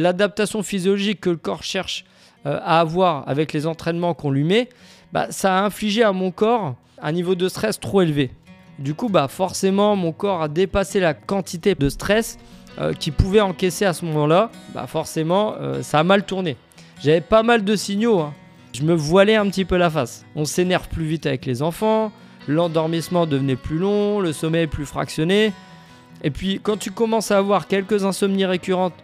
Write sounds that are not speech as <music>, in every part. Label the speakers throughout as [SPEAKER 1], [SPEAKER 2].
[SPEAKER 1] l'adaptation physiologique que le corps cherche euh, à avoir avec les entraînements qu'on lui met, bah, ça a infligé à mon corps un niveau de stress trop élevé. Du coup, bah, forcément, mon corps a dépassé la quantité de stress euh, qu'il pouvait encaisser à ce moment-là. Bah, forcément, euh, ça a mal tourné. J'avais pas mal de signaux. Hein. Je me voilais un petit peu la face. On s'énerve plus vite avec les enfants, l'endormissement devenait plus long, le sommeil plus fractionné. Et puis quand tu commences à avoir quelques insomnies récurrentes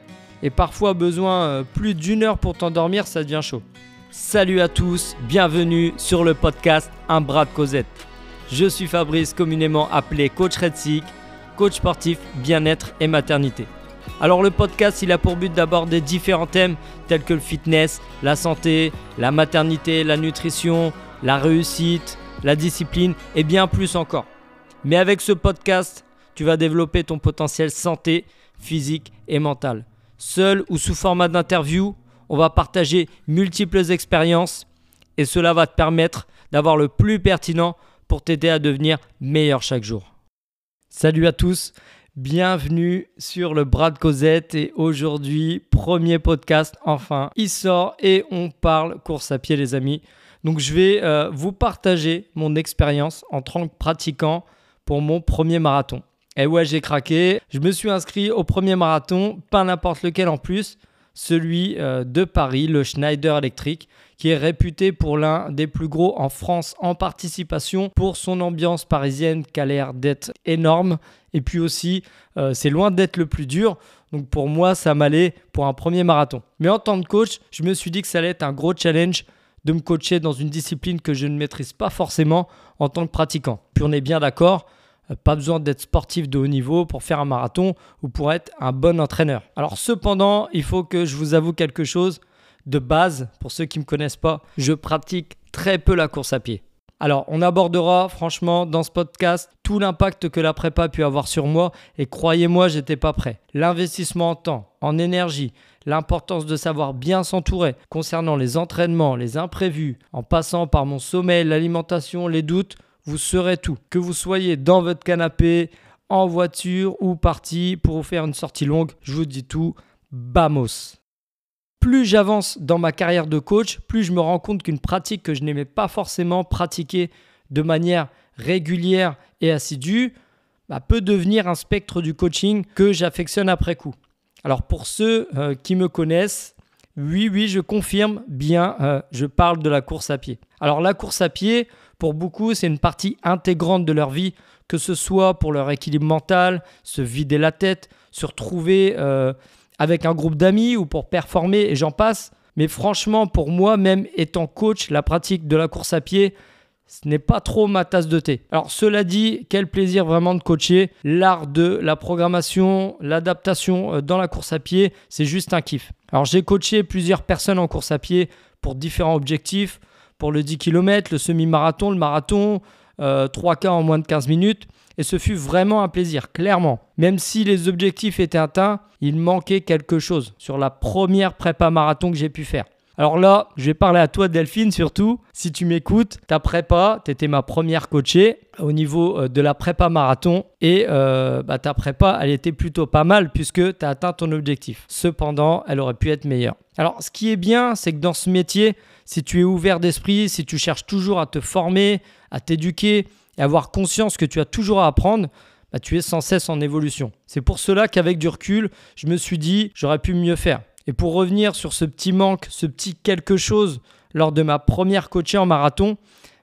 [SPEAKER 1] et parfois besoin euh, plus d'une heure pour t'endormir, ça devient chaud. Salut à tous, bienvenue sur le podcast Un bras de Cosette. Je suis Fabrice, communément appelé coach Red coach sportif, bien-être et maternité. Alors le podcast, il a pour but d'aborder différents thèmes tels que le fitness, la santé, la maternité, la nutrition, la réussite, la discipline et bien plus encore. Mais avec ce podcast, tu vas développer ton potentiel santé, physique et mental. Seul ou sous format d'interview, on va partager multiples expériences et cela va te permettre d'avoir le plus pertinent pour t'aider à devenir meilleur chaque jour. Salut à tous, bienvenue sur le bras de Cosette et aujourd'hui, premier podcast, enfin, il sort et on parle course à pied les amis. Donc je vais euh, vous partager mon expérience en tant que pratiquant pour mon premier marathon. Et ouais, j'ai craqué. Je me suis inscrit au premier marathon, pas n'importe lequel en plus, celui euh, de Paris, le Schneider Electric, qui est réputé pour l'un des plus gros en France en participation pour son ambiance parisienne qui a l'air d'être énorme. Et puis aussi, euh, c'est loin d'être le plus dur. Donc pour moi, ça m'allait pour un premier marathon. Mais en tant que coach, je me suis dit que ça allait être un gros challenge de me coacher dans une discipline que je ne maîtrise pas forcément en tant que pratiquant. Puis on est bien d'accord, pas besoin d'être sportif de haut niveau pour faire un marathon ou pour être un bon entraîneur. Alors cependant, il faut que je vous avoue quelque chose de base. Pour ceux qui ne me connaissent pas, je pratique très peu la course à pied. Alors, on abordera franchement dans ce podcast tout l'impact que la prépa a pu avoir sur moi et croyez-moi, j'étais pas prêt. L'investissement en temps, en énergie, l'importance de savoir bien s'entourer concernant les entraînements, les imprévus, en passant par mon sommeil, l'alimentation, les doutes, vous saurez tout. Que vous soyez dans votre canapé, en voiture ou parti pour vous faire une sortie longue, je vous dis tout. Bamos plus j'avance dans ma carrière de coach, plus je me rends compte qu'une pratique que je n'aimais pas forcément pratiquer de manière régulière et assidue bah, peut devenir un spectre du coaching que j'affectionne après coup. Alors pour ceux euh, qui me connaissent, oui, oui, je confirme bien, euh, je parle de la course à pied. Alors la course à pied, pour beaucoup, c'est une partie intégrante de leur vie, que ce soit pour leur équilibre mental, se vider la tête, se retrouver euh, avec un groupe d'amis ou pour performer et j'en passe. Mais franchement, pour moi, même étant coach, la pratique de la course à pied, ce n'est pas trop ma tasse de thé. Alors cela dit, quel plaisir vraiment de coacher. L'art de la programmation, l'adaptation euh, dans la course à pied, c'est juste un kiff. Alors j'ai coaché plusieurs personnes en course à pied pour différents objectifs, pour le 10 km, le semi-marathon, le marathon, 3K euh, en moins de 15 minutes. Et ce fut vraiment un plaisir, clairement. Même si les objectifs étaient atteints, il manquait quelque chose sur la première prépa marathon que j'ai pu faire. Alors là, je vais parler à toi Delphine surtout. Si tu m'écoutes, ta prépa, tu étais ma première coachée au niveau euh, de la prépa marathon et euh, bah, ta prépa, elle était plutôt pas mal puisque tu as atteint ton objectif. Cependant, elle aurait pu être meilleure. Alors ce qui est bien, c'est que dans ce métier, si tu es ouvert d'esprit, si tu cherches toujours à te former, à t'éduquer et avoir conscience que tu as toujours à apprendre, bah, tu es sans cesse en évolution. C'est pour cela qu'avec du recul, je me suis dit, j'aurais pu mieux faire. Et pour revenir sur ce petit manque, ce petit quelque chose lors de ma première coachée en marathon,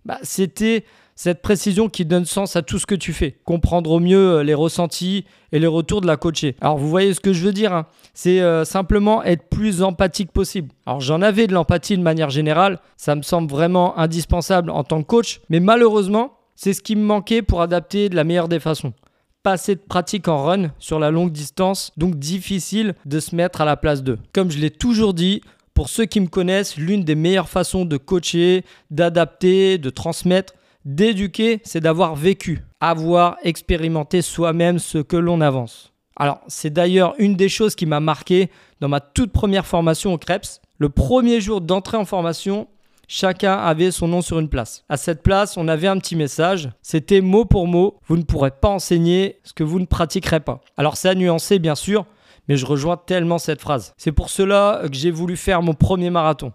[SPEAKER 1] bah, c'était cette précision qui donne sens à tout ce que tu fais. Comprendre au mieux euh, les ressentis et les retours de la coachée. Alors vous voyez ce que je veux dire, hein. c'est euh, simplement être plus empathique possible. Alors j'en avais de l'empathie de manière générale, ça me semble vraiment indispensable en tant que coach, mais malheureusement, c'est ce qui me manquait pour adapter de la meilleure des façons pas assez de pratique en run sur la longue distance, donc difficile de se mettre à la place d'eux. Comme je l'ai toujours dit, pour ceux qui me connaissent, l'une des meilleures façons de coacher, d'adapter, de transmettre, d'éduquer, c'est d'avoir vécu, avoir expérimenté soi-même ce que l'on avance. Alors, c'est d'ailleurs une des choses qui m'a marqué dans ma toute première formation au CREPS. Le premier jour d'entrée en formation, chacun avait son nom sur une place. À cette place, on avait un petit message. C'était mot pour mot, vous ne pourrez pas enseigner ce que vous ne pratiquerez pas. Alors c'est à nuancer bien sûr, mais je rejoins tellement cette phrase. C'est pour cela que j'ai voulu faire mon premier marathon.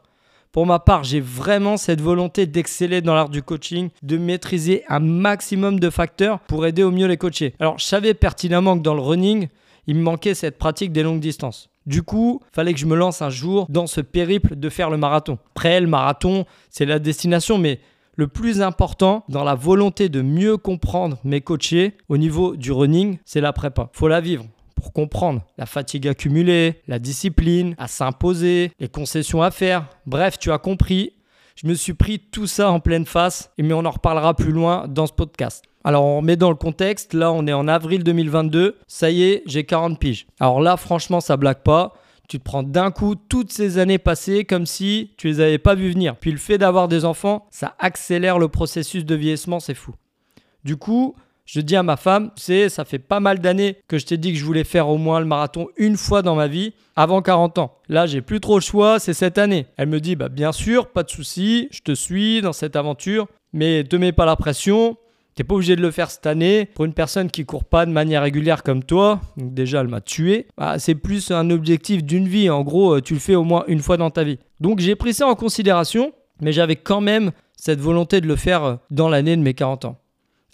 [SPEAKER 1] Pour ma part, j'ai vraiment cette volonté d'exceller dans l'art du coaching, de maîtriser un maximum de facteurs pour aider au mieux les coachés. Alors, je savais pertinemment que dans le running, il me manquait cette pratique des longues distances. Du coup, fallait que je me lance un jour dans ce périple de faire le marathon. Après, le marathon, c'est la destination, mais le plus important dans la volonté de mieux comprendre mes coachés au niveau du running, c'est la prépa. Faut la vivre pour comprendre la fatigue accumulée, la discipline à s'imposer, les concessions à faire. Bref, tu as compris. Je me suis pris tout ça en pleine face, mais on en reparlera plus loin dans ce podcast. Alors on remet dans le contexte, là on est en avril 2022, ça y est, j'ai 40 piges. Alors là franchement ça blague pas, tu te prends d'un coup toutes ces années passées comme si tu les avais pas vues venir. Puis le fait d'avoir des enfants, ça accélère le processus de vieillissement, c'est fou. Du coup, je dis à ma femme, tu sais, ça fait pas mal d'années que je t'ai dit que je voulais faire au moins le marathon une fois dans ma vie, avant 40 ans. Là, j'ai plus trop le choix, c'est cette année. Elle me dit, bah bien sûr, pas de souci, je te suis dans cette aventure, mais te mets pas la pression. T'es pas obligé de le faire cette année. Pour une personne qui court pas de manière régulière comme toi, déjà elle m'a tué, bah, c'est plus un objectif d'une vie. En gros, tu le fais au moins une fois dans ta vie. Donc j'ai pris ça en considération, mais j'avais quand même cette volonté de le faire dans l'année de mes 40 ans.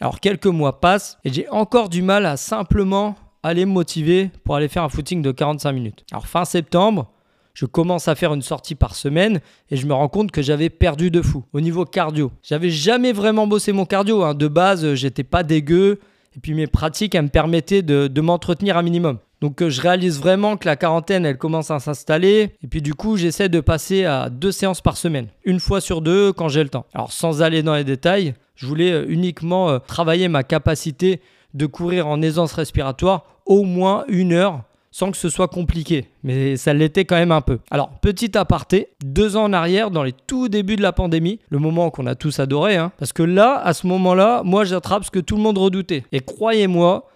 [SPEAKER 1] Alors quelques mois passent et j'ai encore du mal à simplement aller me motiver pour aller faire un footing de 45 minutes. Alors fin septembre, je commence à faire une sortie par semaine et je me rends compte que j'avais perdu de fou au niveau cardio. J'avais jamais vraiment bossé mon cardio. Hein. De base, j'étais pas dégueu. Et puis mes pratiques, elles me permettaient de, de m'entretenir un minimum. Donc euh, je réalise vraiment que la quarantaine, elle commence à s'installer. Et puis du coup, j'essaie de passer à deux séances par semaine. Une fois sur deux quand j'ai le temps. Alors sans aller dans les détails, je voulais euh, uniquement euh, travailler ma capacité de courir en aisance respiratoire au moins une heure sans que ce soit compliqué. Mais ça l'était quand même un peu. Alors, petit aparté, deux ans en arrière, dans les tout débuts de la pandémie, le moment qu'on a tous adoré, hein, parce que là, à ce moment-là, moi j'attrape ce que tout le monde redoutait. Et croyez-moi,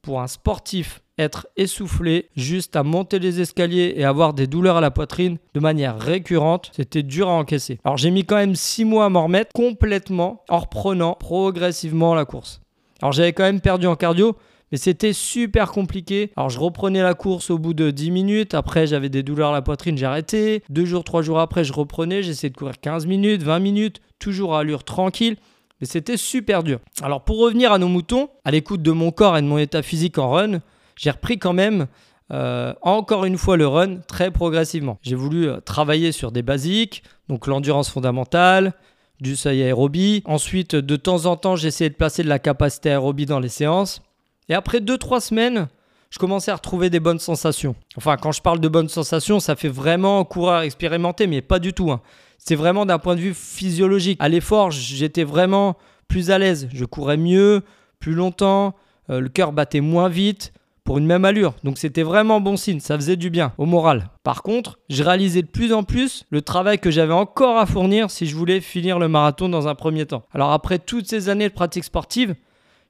[SPEAKER 1] pour un sportif être essoufflé, juste à monter les escaliers et avoir des douleurs à la poitrine de manière récurrente, c'était dur à encaisser. Alors j'ai mis quand même 6 mois à m'en remettre complètement en reprenant progressivement la course. Alors j'avais quand même perdu en cardio, mais c'était super compliqué. Alors je reprenais la course au bout de 10 minutes, après j'avais des douleurs à la poitrine, arrêté. Deux jours, trois jours après, je reprenais, j'essayais de courir 15 minutes, 20 minutes, toujours à allure tranquille. Mais c'était super dur. Alors pour revenir à nos moutons, à l'écoute de mon corps et de mon état physique en run, j'ai repris quand même euh, encore une fois le run très progressivement. J'ai voulu euh, travailler sur des basiques, donc l'endurance fondamentale, du seuil aérobie. Ensuite, de temps en temps, essayé de placer de la capacité aérobie dans les séances. Et après 2-3 semaines, je commençais à retrouver des bonnes sensations. Enfin, quand je parle de bonnes sensations, ça fait vraiment coureur expérimenté, mais pas du tout. Hein. C'est vraiment d'un point de vue physiologique. À l'effort, j'étais vraiment plus à l'aise. Je courais mieux, plus longtemps, euh, le cœur battait moins vite pour une même allure. Donc c'était vraiment bon signe, ça faisait du bien au moral. Par contre, je réalisais de plus en plus le travail que j'avais encore à fournir si je voulais finir le marathon dans un premier temps. Alors après toutes ces années de pratique sportive,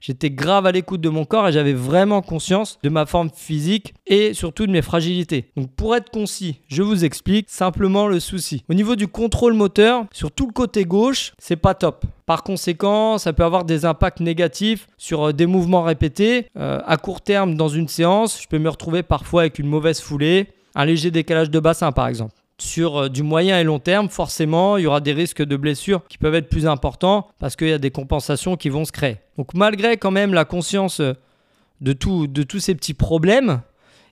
[SPEAKER 1] J'étais grave à l'écoute de mon corps et j'avais vraiment conscience de ma forme physique et surtout de mes fragilités. Donc pour être concis, je vous explique simplement le souci. Au niveau du contrôle moteur, sur tout le côté gauche, c'est pas top. Par conséquent, ça peut avoir des impacts négatifs sur euh, des mouvements répétés. Euh, à court terme, dans une séance, je peux me retrouver parfois avec une mauvaise foulée, un léger décalage de bassin par exemple sur euh, du moyen et long terme, forcément, il y aura des risques de blessures qui peuvent être plus importants parce qu'il y a des compensations qui vont se créer. Donc malgré quand même la conscience euh, de, tout, de tous ces petits problèmes,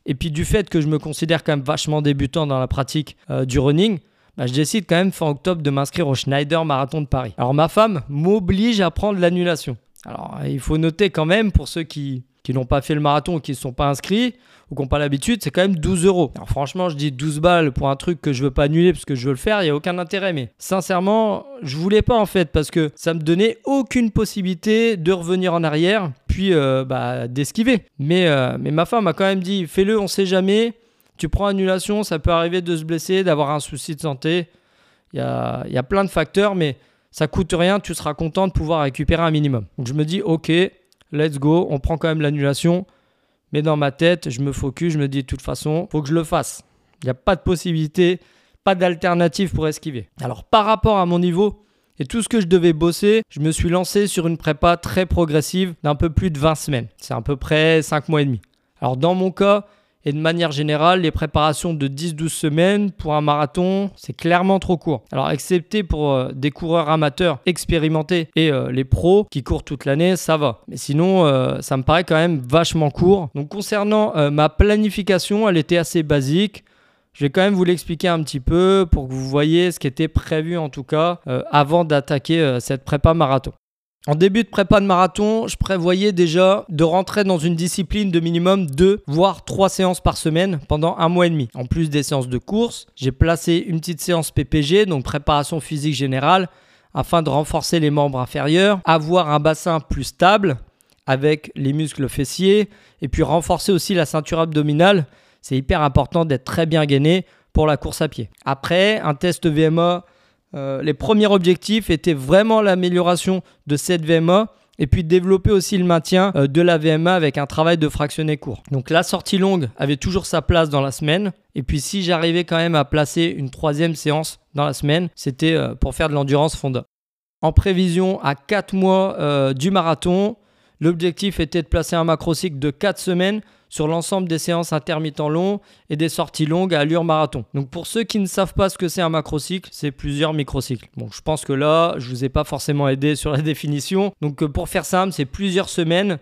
[SPEAKER 1] et puis du fait que je me considère quand même vachement débutant dans la pratique euh, du running, bah, je décide quand même fin octobre de m'inscrire au Schneider Marathon de Paris. Alors ma femme m'oblige à prendre l'annulation. Alors il faut noter quand même pour ceux qui, qui n'ont pas fait le marathon qui ne sont pas inscrits ou qui n'ont pas l'habitude, c'est quand même 12 euros. Alors franchement, je dis 12 balles pour un truc que je veux pas annuler parce que je veux le faire, il n'y a aucun intérêt. Mais sincèrement, je voulais pas en fait parce que ça me donnait aucune possibilité de revenir en arrière puis euh, bah, d'esquiver. Mais, euh, mais ma femme a quand même dit fais-le, on sait jamais. Tu prends annulation, ça peut arriver de se blesser, d'avoir un souci de santé. Il y a, y a plein de facteurs, mais ça coûte rien, tu seras content de pouvoir récupérer un minimum. Donc je me dis ok, let's go, on prend quand même l'annulation. Mais dans ma tête, je me focus, je me dis de toute façon, faut que je le fasse. Il n'y a pas de possibilité, pas d'alternative pour esquiver. Alors par rapport à mon niveau et tout ce que je devais bosser, je me suis lancé sur une prépa très progressive d'un peu plus de 20 semaines. C'est à peu près 5 mois et demi. Alors dans mon cas, Et de manière générale, les préparations de 10-12 semaines pour un marathon, c'est clairement trop court. Alors, excepté pour euh, des coureurs amateurs expérimentés et euh, les pros qui courent toute l'année, ça va. Mais sinon, euh, ça me paraît quand même vachement court. Donc, concernant ma planification, elle était assez basique. Je vais quand même vous l'expliquer un petit peu pour que vous voyez ce qui était prévu en tout cas avant d'attaquer cette prépa marathon. En début de prépa de marathon, je prévoyais déjà de rentrer dans une discipline de minimum 2 voire 3 séances par semaine pendant un mois et demi. En plus des séances de course, j'ai placé une petite séance PPG, donc préparation physique générale, afin de renforcer les membres inférieurs, avoir un bassin plus stable avec les muscles fessiers et puis renforcer aussi la ceinture abdominale. C'est hyper important d'être très bien gainé pour la course à pied. Après, un test VMA euh, les premiers objectifs étaient vraiment l'amélioration de cette VMA et puis développer aussi le maintien euh, de la VMA avec un travail de fractionné court. Donc la sortie longue avait toujours sa place dans la semaine. Et puis si j'arrivais quand même à placer une troisième séance dans la semaine, c'était euh, pour faire de l'endurance fonda. En prévision à 4 mois du marathon, l'objectif était de placer un macrocycle de 4 semaines sur l'ensemble des séances intermittents longs et des sorties longues à allure marathon. Donc pour ceux qui ne savent pas ce que c'est un macrocycle, c'est plusieurs microcycles. Bon, je pense que là, je vous ai pas forcément aidé <laughs> sur la définition. Donc euh, pour faire simple, c'est plusieurs semaines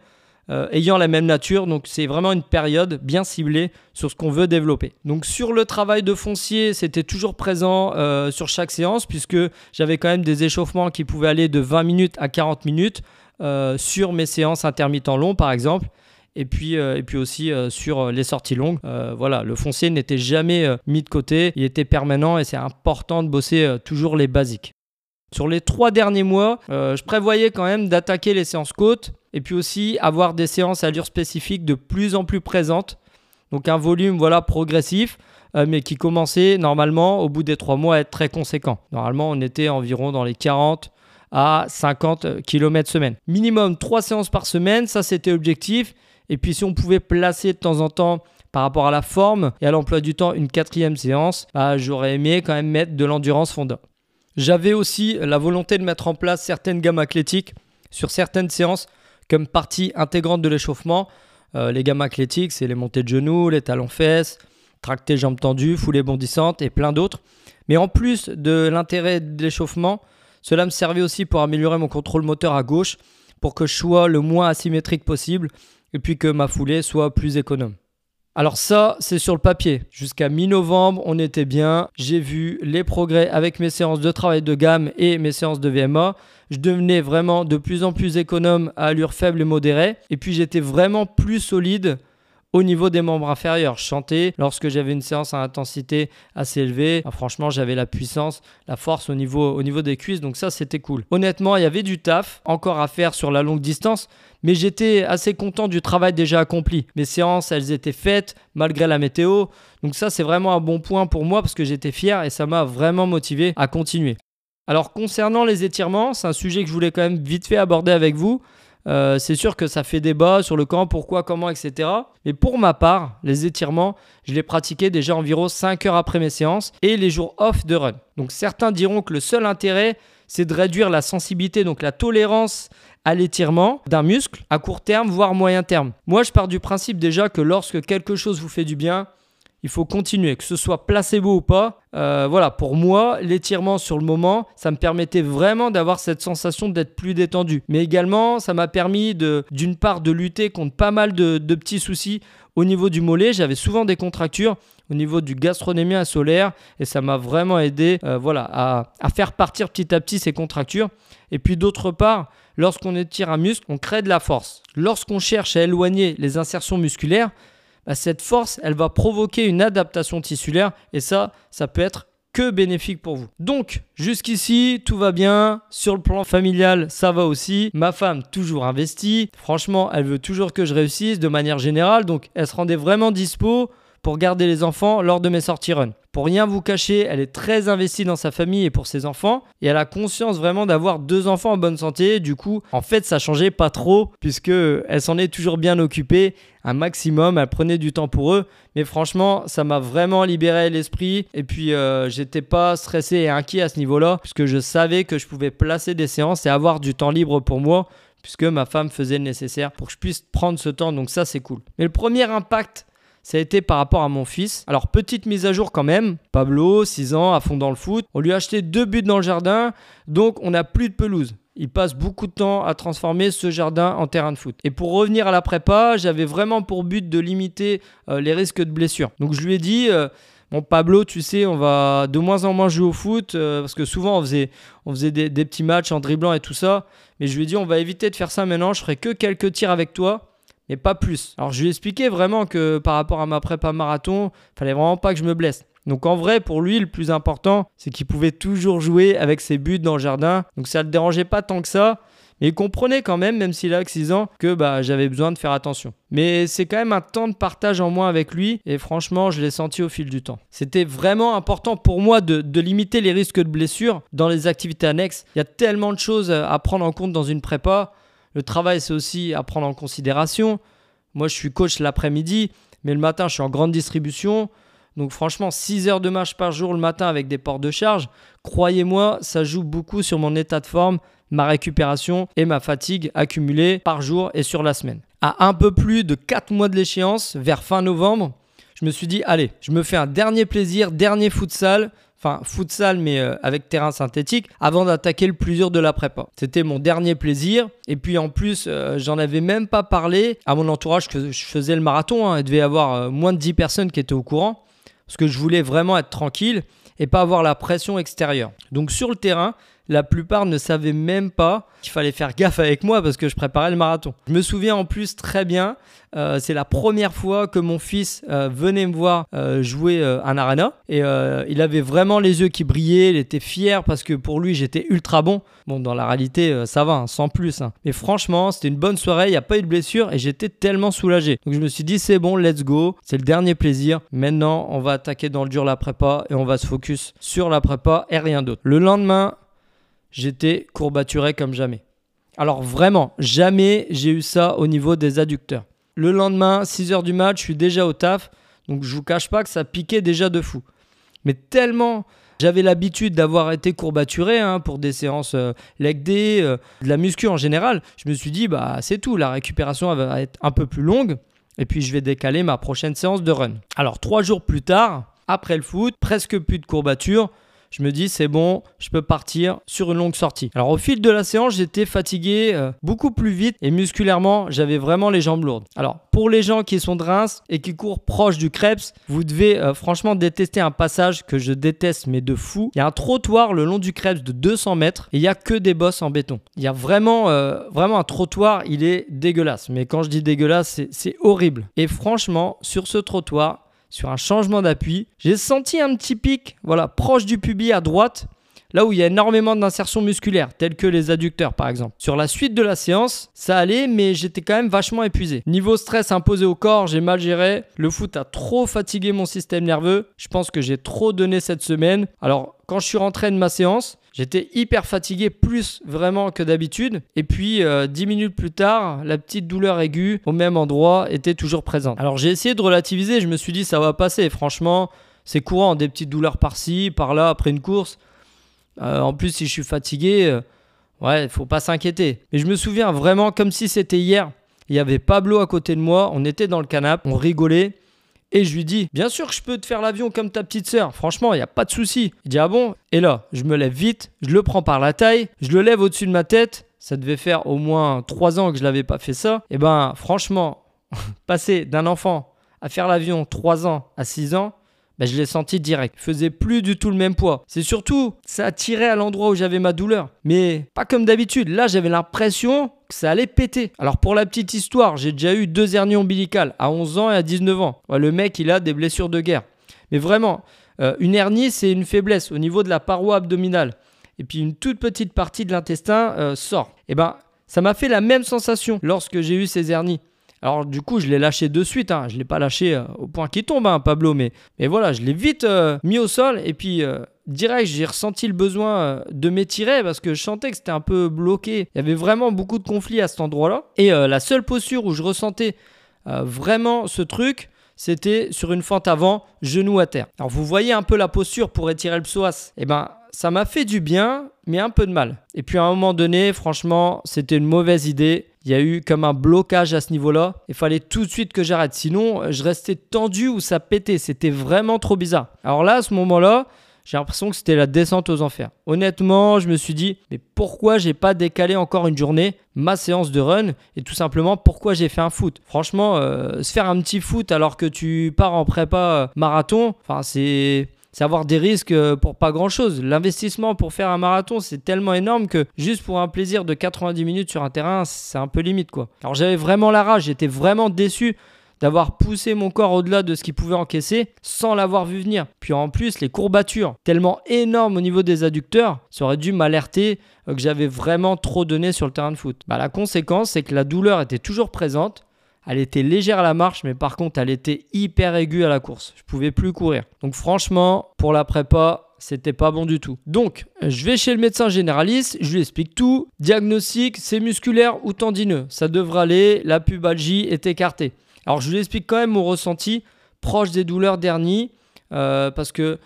[SPEAKER 1] euh, ayant la même nature. Donc c'est vraiment une période bien ciblée sur ce qu'on veut développer. Donc sur le travail de foncier, c'était toujours présent euh, sur chaque séance puisque j'avais quand même des échauffements qui pouvaient aller de 20 minutes à 40 minutes sur mes séances intermittents longs par exemple et puis, euh, et puis aussi euh, sur euh, les sorties longues. voilà, le foncier n'était jamais mis de côté, il était permanent et c'est important de bosser toujours les basiques. Sur les trois derniers mois, je prévoyais quand même d'attaquer les séances côtes et puis aussi avoir des séances à allure spécifique de plus en plus présentes. Donc un volume voilà progressif, mais qui commençait normalement au bout des trois mois à être très conséquent. Normalement, on était environ dans les 40 à 50 km semaine. Minimum trois séances par semaine, ça c'était objectif. Et puis si on pouvait placer de temps en temps par rapport à la forme et à l'emploi du temps une quatrième séance, bah, j'aurais aimé quand même mettre de l'endurance fonda. J'avais aussi la volonté de mettre en place certaines gammes athlétiques sur certaines séances comme partie intégrante de l'échauffement. Euh, les gammes athlétiques, c'est les montées de genoux, les talons fesses, tractés jambes tendues, foulées bondissantes et plein d'autres. Mais en plus de l'intérêt de l'échauffement, cela me servait aussi pour améliorer mon contrôle moteur à gauche, pour que je sois le moins asymétrique possible et puis que ma foulée soit plus économe. Alors ça, c'est sur le papier. Jusqu'à mi-novembre, on était bien. J'ai vu les progrès avec mes séances de travail de gamme et mes séances de VMA. Je devenais vraiment de plus en plus économe à allure faible et modérée. Et puis j'étais vraiment plus solide au niveau des membres inférieurs. Je chantais lorsque j'avais une séance à intensité assez élevée. Ah, franchement, j'avais la puissance, la force au niveau, au niveau des cuisses, donc ça, c'était cool. Honnêtement, il y avait du taf encore à faire sur la longue distance, mais j'étais assez content du travail déjà accompli. Mes séances, elles étaient faites malgré la météo, donc ça, c'est vraiment un bon point pour moi parce que j'étais fier et ça m'a vraiment motivé à continuer. Alors concernant les étirements, c'est un sujet que je voulais quand même vite fait aborder avec vous. Euh, c'est sûr que ça fait débat sur le camp, pourquoi, comment, etc. Mais pour ma part, les étirements, je les pratiquais déjà environ 5 heures après mes séances et les jours off de run. Donc certains diront que le seul intérêt, c'est de réduire la sensibilité, donc la tolérance à l'étirement d'un muscle à court terme, voire moyen terme. Moi, je pars du principe déjà que lorsque quelque chose vous fait du bien, il faut continuer, que ce soit placebo ou pas. Euh, voilà, pour moi, l'étirement sur le moment, ça me permettait vraiment d'avoir cette sensation d'être plus détendu. Mais également, ça m'a permis d'une part de lutter contre pas mal de, petits soucis au niveau du mollet. J'avais souvent des contractures au niveau du gastronémien solaire et ça m'a vraiment aidé euh, voilà, à faire partir petit à petit ces contractures. Et puis d'autre part, lorsqu'on étire un muscle, on crée de la force. Lorsqu'on cherche à éloigner les insertions musculaires, bah, cette force, elle va provoquer une adaptation tissulaire et ça, ça peut être que bénéfique pour vous. Donc, jusqu'ici, tout va bien. Sur le plan familial, ça va aussi. Ma femme, toujours investie. Franchement, elle veut toujours que je réussisse de manière générale. Donc, elle se rendait vraiment dispo pour garder les enfants lors de mes sorties run. Pour rien vous cacher, elle est très investie dans sa famille et pour ses enfants. Et elle a conscience vraiment d'avoir deux enfants en bonne santé. Du coup, en fait, ça changeait pas trop puisque elle s'en est toujours bien occupée un maximum. Elle prenait du temps pour eux. Mais franchement, ça m'a vraiment libéré l'esprit. Et puis, euh, j'étais pas stressé et inquiet à ce niveau-là puisque je savais que je pouvais placer des séances et avoir du temps libre pour moi puisque ma femme faisait le nécessaire pour que je puisse prendre ce temps. Donc ça, c'est cool. Mais le premier impact ça a été par rapport à mon fils. Alors, petite mise à jour quand même. Pablo, 6 ans, à fond dans le foot. On lui a acheté deux buts dans le jardin, donc on n'a plus de pelouse. Il passe beaucoup de temps à transformer ce jardin en terrain de foot. Et pour revenir à la prépa, j'avais vraiment pour but de limiter euh, les risques de blessures. Donc je lui ai dit, euh, bon Pablo, tu sais, on va de moins en moins jouer au foot euh, parce que souvent on faisait, des, petits matchs en dribblant et tout ça. Mais je lui ai dit, on va éviter de faire ça maintenant. Je ferai que quelques tirs avec toi mais pas plus. Alors je lui ai expliqué vraiment que par rapport à ma prépa marathon, fallait vraiment pas que je me blesse. Donc en vrai, pour lui, le plus important, c'est qu'il pouvait toujours jouer avec ses buts dans le jardin. Donc ça ne le dérangeait pas tant que ça. Mais il comprenait quand même, même s'il a 6 ans, que bah, j'avais besoin de faire attention. Mais c'est quand même un temps de partage en moins avec lui, et franchement, je l'ai senti au fil du temps. C'était vraiment important pour moi de, de, limiter les risques de blessures dans les activités annexes. Il y a tellement de choses à prendre en compte dans une prépa. Le travail, c'est aussi à prendre en considération. Moi, je suis coach l'après-midi, mais le matin, je suis en grande distribution. Donc franchement, 6 heures de marche par jour le matin avec des portes de charge, croyez-moi, ça joue beaucoup sur mon état de forme, ma récupération et ma fatigue accumulée par jour et sur la semaine. À un peu plus de 4 mois de l'échéance, vers fin novembre, je me suis dit, allez, je me fais un dernier plaisir, dernier futsal, enfin futsal mais euh, avec terrain synthétique, avant d'attaquer le plus dur de la prépa. C'était mon dernier plaisir. Et puis en plus, euh, j'en avais même pas parlé à mon entourage que je faisais le marathon. Hein. Il devait y avoir euh, moins de 10 personnes qui étaient au courant. Parce que je voulais vraiment être tranquille et pas avoir la pression extérieure. Donc sur le terrain, la plupart ne savaient même pas qu'il fallait faire gaffe avec moi parce que je préparais le marathon. Je me souviens en plus très bien, euh, c'est la première fois que mon fils euh, venait me voir euh, jouer un arena et il avait vraiment les yeux qui brillaient, il était fier parce que pour lui j'étais ultra bon. Bon, dans la réalité, ça va, hein, sans plus. Hein. Mais franchement, c'était une bonne soirée, il n'y a pas eu de blessure et j'étais tellement soulagé. Donc je me suis dit, c'est bon, let's go, c'est le dernier plaisir. Maintenant, on va attaquer dans le dur la prépa et on va se focus sur la prépa et rien d'autre. Le lendemain, j'étais courbaturé comme jamais. Alors vraiment, jamais j'ai eu ça au niveau des adducteurs. Le lendemain, 6h du match, je suis déjà au taf, donc je vous cache pas que ça piquait déjà de fou. Mais tellement j'avais l'habitude d'avoir été courbaturé hein, pour des séances euh, leg day, euh, de la muscu en général, je me suis dit bah c'est tout, la récupération va être un peu plus longue et puis je vais décaler ma prochaine séance de run. Alors trois jours plus tard, après le foot, presque plus de courbatures, je me dis c'est bon, je peux partir sur une longue sortie. Alors au fil de la séance, j'étais fatigué euh, beaucoup plus vite et musculairement, j'avais vraiment les jambes lourdes. Alors pour les gens qui sont de Reims et qui courent proche du Krebs, vous devez euh, franchement détester un passage que je déteste mais de fou. Il y a un trottoir le long du Krebs de 200 mètres et il y a que des bosses en béton. Il y a vraiment, euh, vraiment un trottoir, il est dégueulasse. Mais quand je dis dégueulasse, c'est horrible. Et franchement, sur ce trottoir, sur un changement d'appui. J'ai senti un petit pic, voilà, proche du pubis à droite, là où il y a énormément d'insertions musculaires, telles que les adducteurs par exemple. Sur la suite de la séance, ça allait, mais j'étais quand même vachement épuisé. Niveau stress imposé au corps, j'ai mal géré. Le foot a trop fatigué mon système nerveux. Je pense que j'ai trop donné cette semaine. Alors, quand je suis rentré de ma séance, J'étais hyper fatigué, plus vraiment que d'habitude. Et puis, 10 euh, minutes plus tard, la petite douleur aiguë au même endroit était toujours présente. Alors, j'ai essayé de relativiser. Je me suis dit, ça va passer. Franchement, c'est courant, des petites douleurs par-ci, par-là, après une course. Euh, en plus, si je suis fatigué, euh, ouais, faut pas s'inquiéter. Mais je me souviens vraiment comme si c'était hier. Il y avait Pablo à côté de moi. On était dans le canapé, on rigolait. Et je lui dis, bien sûr que je peux te faire l'avion comme ta petite sœur, franchement, il n'y a pas de souci. Il dit, ah bon? Et là, je me lève vite, je le prends par la taille, je le lève au-dessus de ma tête. Ça devait faire au moins 3 ans que je l'avais pas fait ça. Et ben, franchement, <laughs> passer d'un enfant à faire l'avion 3 ans à 6 ans, ben, je l'ai senti direct. Il faisait plus du tout le même poids. C'est surtout, ça tirait à l'endroit où j'avais ma douleur. Mais pas comme d'habitude. Là, j'avais l'impression que ça allait péter. Alors pour la petite histoire, j'ai déjà eu deux hernies ombilicales à 11 ans et à 19 ans. le mec, il a des blessures de guerre. Mais vraiment, euh, une hernie, c'est une faiblesse au niveau de la paroi abdominale. Et puis une toute petite partie de l'intestin euh, sort. Et eh ben, ça m'a fait la même sensation lorsque j'ai eu ces hernies. Alors du coup, je l'ai lâché de suite. Hein. Je l'ai pas lâché euh, au point qu'il tombe, hein, Pablo. Mais, mais voilà, je l'ai vite euh, mis au sol. Et puis, euh, direct, j'ai ressenti le besoin de m'étirer parce que je sentais que c'était un peu bloqué. Il y avait vraiment beaucoup de conflits à cet endroit-là. Et la seule posture où je ressentais vraiment ce truc, c'était sur une fente avant, genou à terre. Alors vous voyez un peu la posture pour étirer le psoas. Et eh ben ça m'a fait du bien, mais un peu de mal. Et puis à un moment donné, franchement, c'était une mauvaise idée. Il y a eu comme un blocage à ce niveau-là. Il fallait tout de suite que j'arrête. Sinon, je restais tendu ou ça pétait. C'était vraiment trop bizarre. Alors là, à ce moment-là, j'ai l'impression que c'était la descente aux enfers. Honnêtement, je me suis dit, mais pourquoi j'ai pas décalé encore une journée ma séance de run et tout simplement pourquoi j'ai fait un foot? Franchement, euh, se faire un petit foot alors que tu pars en prépa euh, marathon, enfin c'est c'est avoir des risques euh, pour pas grand chose. L'investissement pour faire un marathon, c'est tellement énorme que juste pour un plaisir de 90 minutes sur un terrain, c'est un peu limite quoi. Alors j'avais vraiment la rage, j'étais vraiment déçu d'avoir poussé mon corps au-delà de ce qu'il pouvait encaisser sans l'avoir vu venir. Puis en plus, les courbatures, tellement énormes au niveau des adducteurs, ça aurait dû m'alerter euh, que j'avais vraiment trop donné sur le terrain de foot. Bah, la conséquence, c'est que la douleur était toujours présente. Elle était légère à la marche, mais par contre, elle était hyper aiguë à la course. Je pouvais plus courir. Donc franchement, pour la prépa, c'était pas bon du tout. Donc, je vais chez le médecin généraliste, je lui explique tout. Diagnostic, c'est musculaire ou tendineux. Ça devrait aller, la pubalgie est écartée. Alors, je lui explique quand même mon ressenti proche des douleurs d'hernie, euh, parce que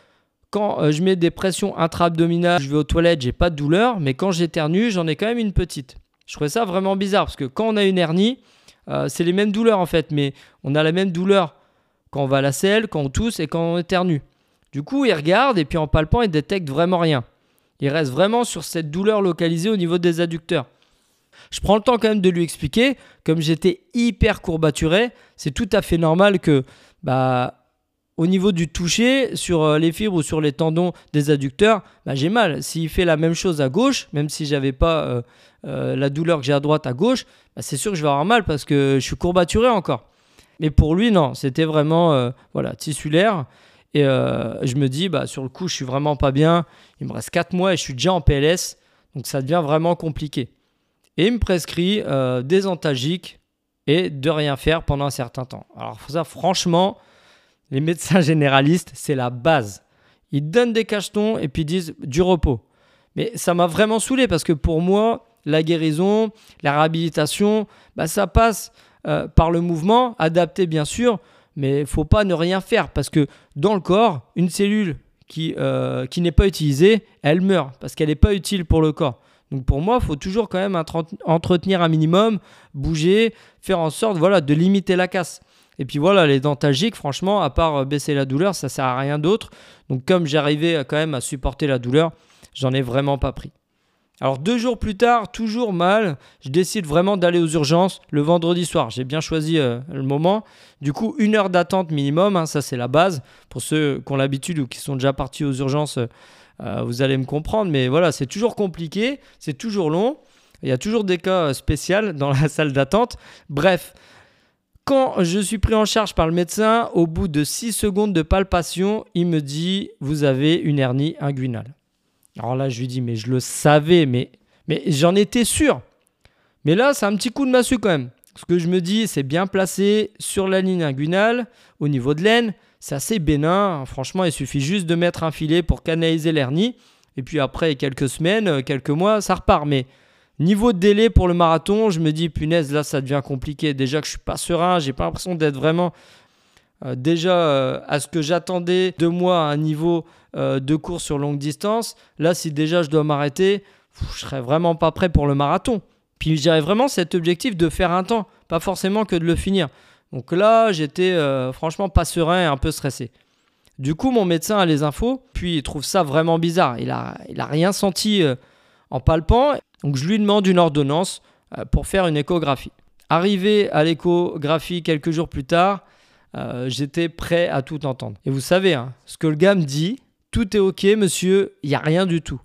[SPEAKER 1] quand euh, je mets des pressions intra-abdominales, je vais aux toilettes, j'ai pas de douleur, mais quand j'éternue, j'en ai quand même une petite. Je trouvais ça vraiment bizarre, parce que quand on a une hernie, euh, c'est les mêmes douleurs en fait, mais on a la même douleur quand on va à la selle, quand on tousse et quand on éternue. Du coup, il regarde et puis en palpant, il détecte vraiment rien. Il reste vraiment sur cette douleur localisée au niveau des adducteurs. Je prends le temps quand même de lui expliquer, comme j'étais hyper courbaturé, c'est tout à fait normal que bah, au niveau du toucher, sur euh, les fibres ou sur les tendons des adducteurs, bah, j'ai mal. S'il fait la même chose à gauche, même si j'avais pas euh, euh, la douleur que j'ai à droite, à gauche, bah, c'est sûr que je vais avoir mal parce que je suis courbaturé encore. Mais pour lui, non, c'était vraiment voilà, tissulaire. Et je me dis, bah, sur le coup, je suis vraiment pas bien. Il me reste 4 mois et je suis déjà en PLS. Donc ça devient vraiment compliqué. Et il me prescrit des antalgiques et de rien faire pendant un certain temps. Alors ça, franchement, les médecins généralistes, c'est la base. Ils donnent des cachetons et puis disent du repos. Mais ça m'a vraiment saoulé parce que pour moi, la guérison, la réhabilitation, bah, ça passe euh, par le mouvement, adapté bien sûr, mais il faut pas ne rien faire parce que dans le corps, une cellule qui, euh, qui n'est pas utilisée, elle meurt parce qu'elle n'est pas utile pour le corps. Donc pour moi, il faut toujours quand même entretenir un minimum, bouger, faire en sorte voilà, de limiter la casse. Et puis voilà, les dentalgiques, franchement, à part euh, baisser la douleur, ça sert à rien d'autre. Donc comme j'arrivais quand même à supporter la douleur, j'en ai vraiment pas pris. Alors deux jours plus tard, toujours mal, je décide vraiment d'aller aux urgences le vendredi soir. J'ai bien choisi euh, le moment. Du coup, une heure d'attente minimum, hein, ça c'est la base. Pour ceux qui ont l'habitude ou qui sont déjà partis aux urgences, euh, vous allez me comprendre. Mais voilà, c'est toujours compliqué, c'est toujours long. Il y a toujours des cas spéciaux dans la <laughs> salle d'attente. Bref, quand je suis pris en charge par le médecin, au bout de 6 secondes de palpation, il me dit Vous avez une hernie inguinale. Alors là, je lui dis Mais je le savais, mais, j'en étais sûr. Mais là, c'est un petit coup de massue quand même. Ce que je me dis, c'est bien placé sur la ligne inguinale, au niveau de l'aine. C'est assez bénin. Franchement, il suffit juste de mettre un filet pour canaliser l'hernie. Et puis après quelques semaines, quelques mois, ça repart. Mais Niveau de délai pour le marathon, je me dis punaise, là ça devient compliqué. Déjà que je suis pas serein, j'ai pas l'impression d'être vraiment euh, déjà euh, à ce que j'attendais de moi à un niveau euh, de course sur longue distance. Là, si déjà je dois m'arrêter, je serais vraiment pas prêt pour le marathon. Puis j'avais vraiment cet objectif de faire un temps, pas forcément que de le finir. Donc là, j'étais franchement pas serein et un peu stressé. Du coup, mon médecin a les infos, puis il trouve ça vraiment bizarre. Il a, il a rien senti en palpant. Donc je lui demande une ordonnance euh, pour faire une échographie. Arrivé à l'échographie quelques jours plus tard, euh, j'étais prêt à tout entendre. Et vous savez, hein, ce que le gars me dit, tout est ok monsieur, il n'y a rien du tout.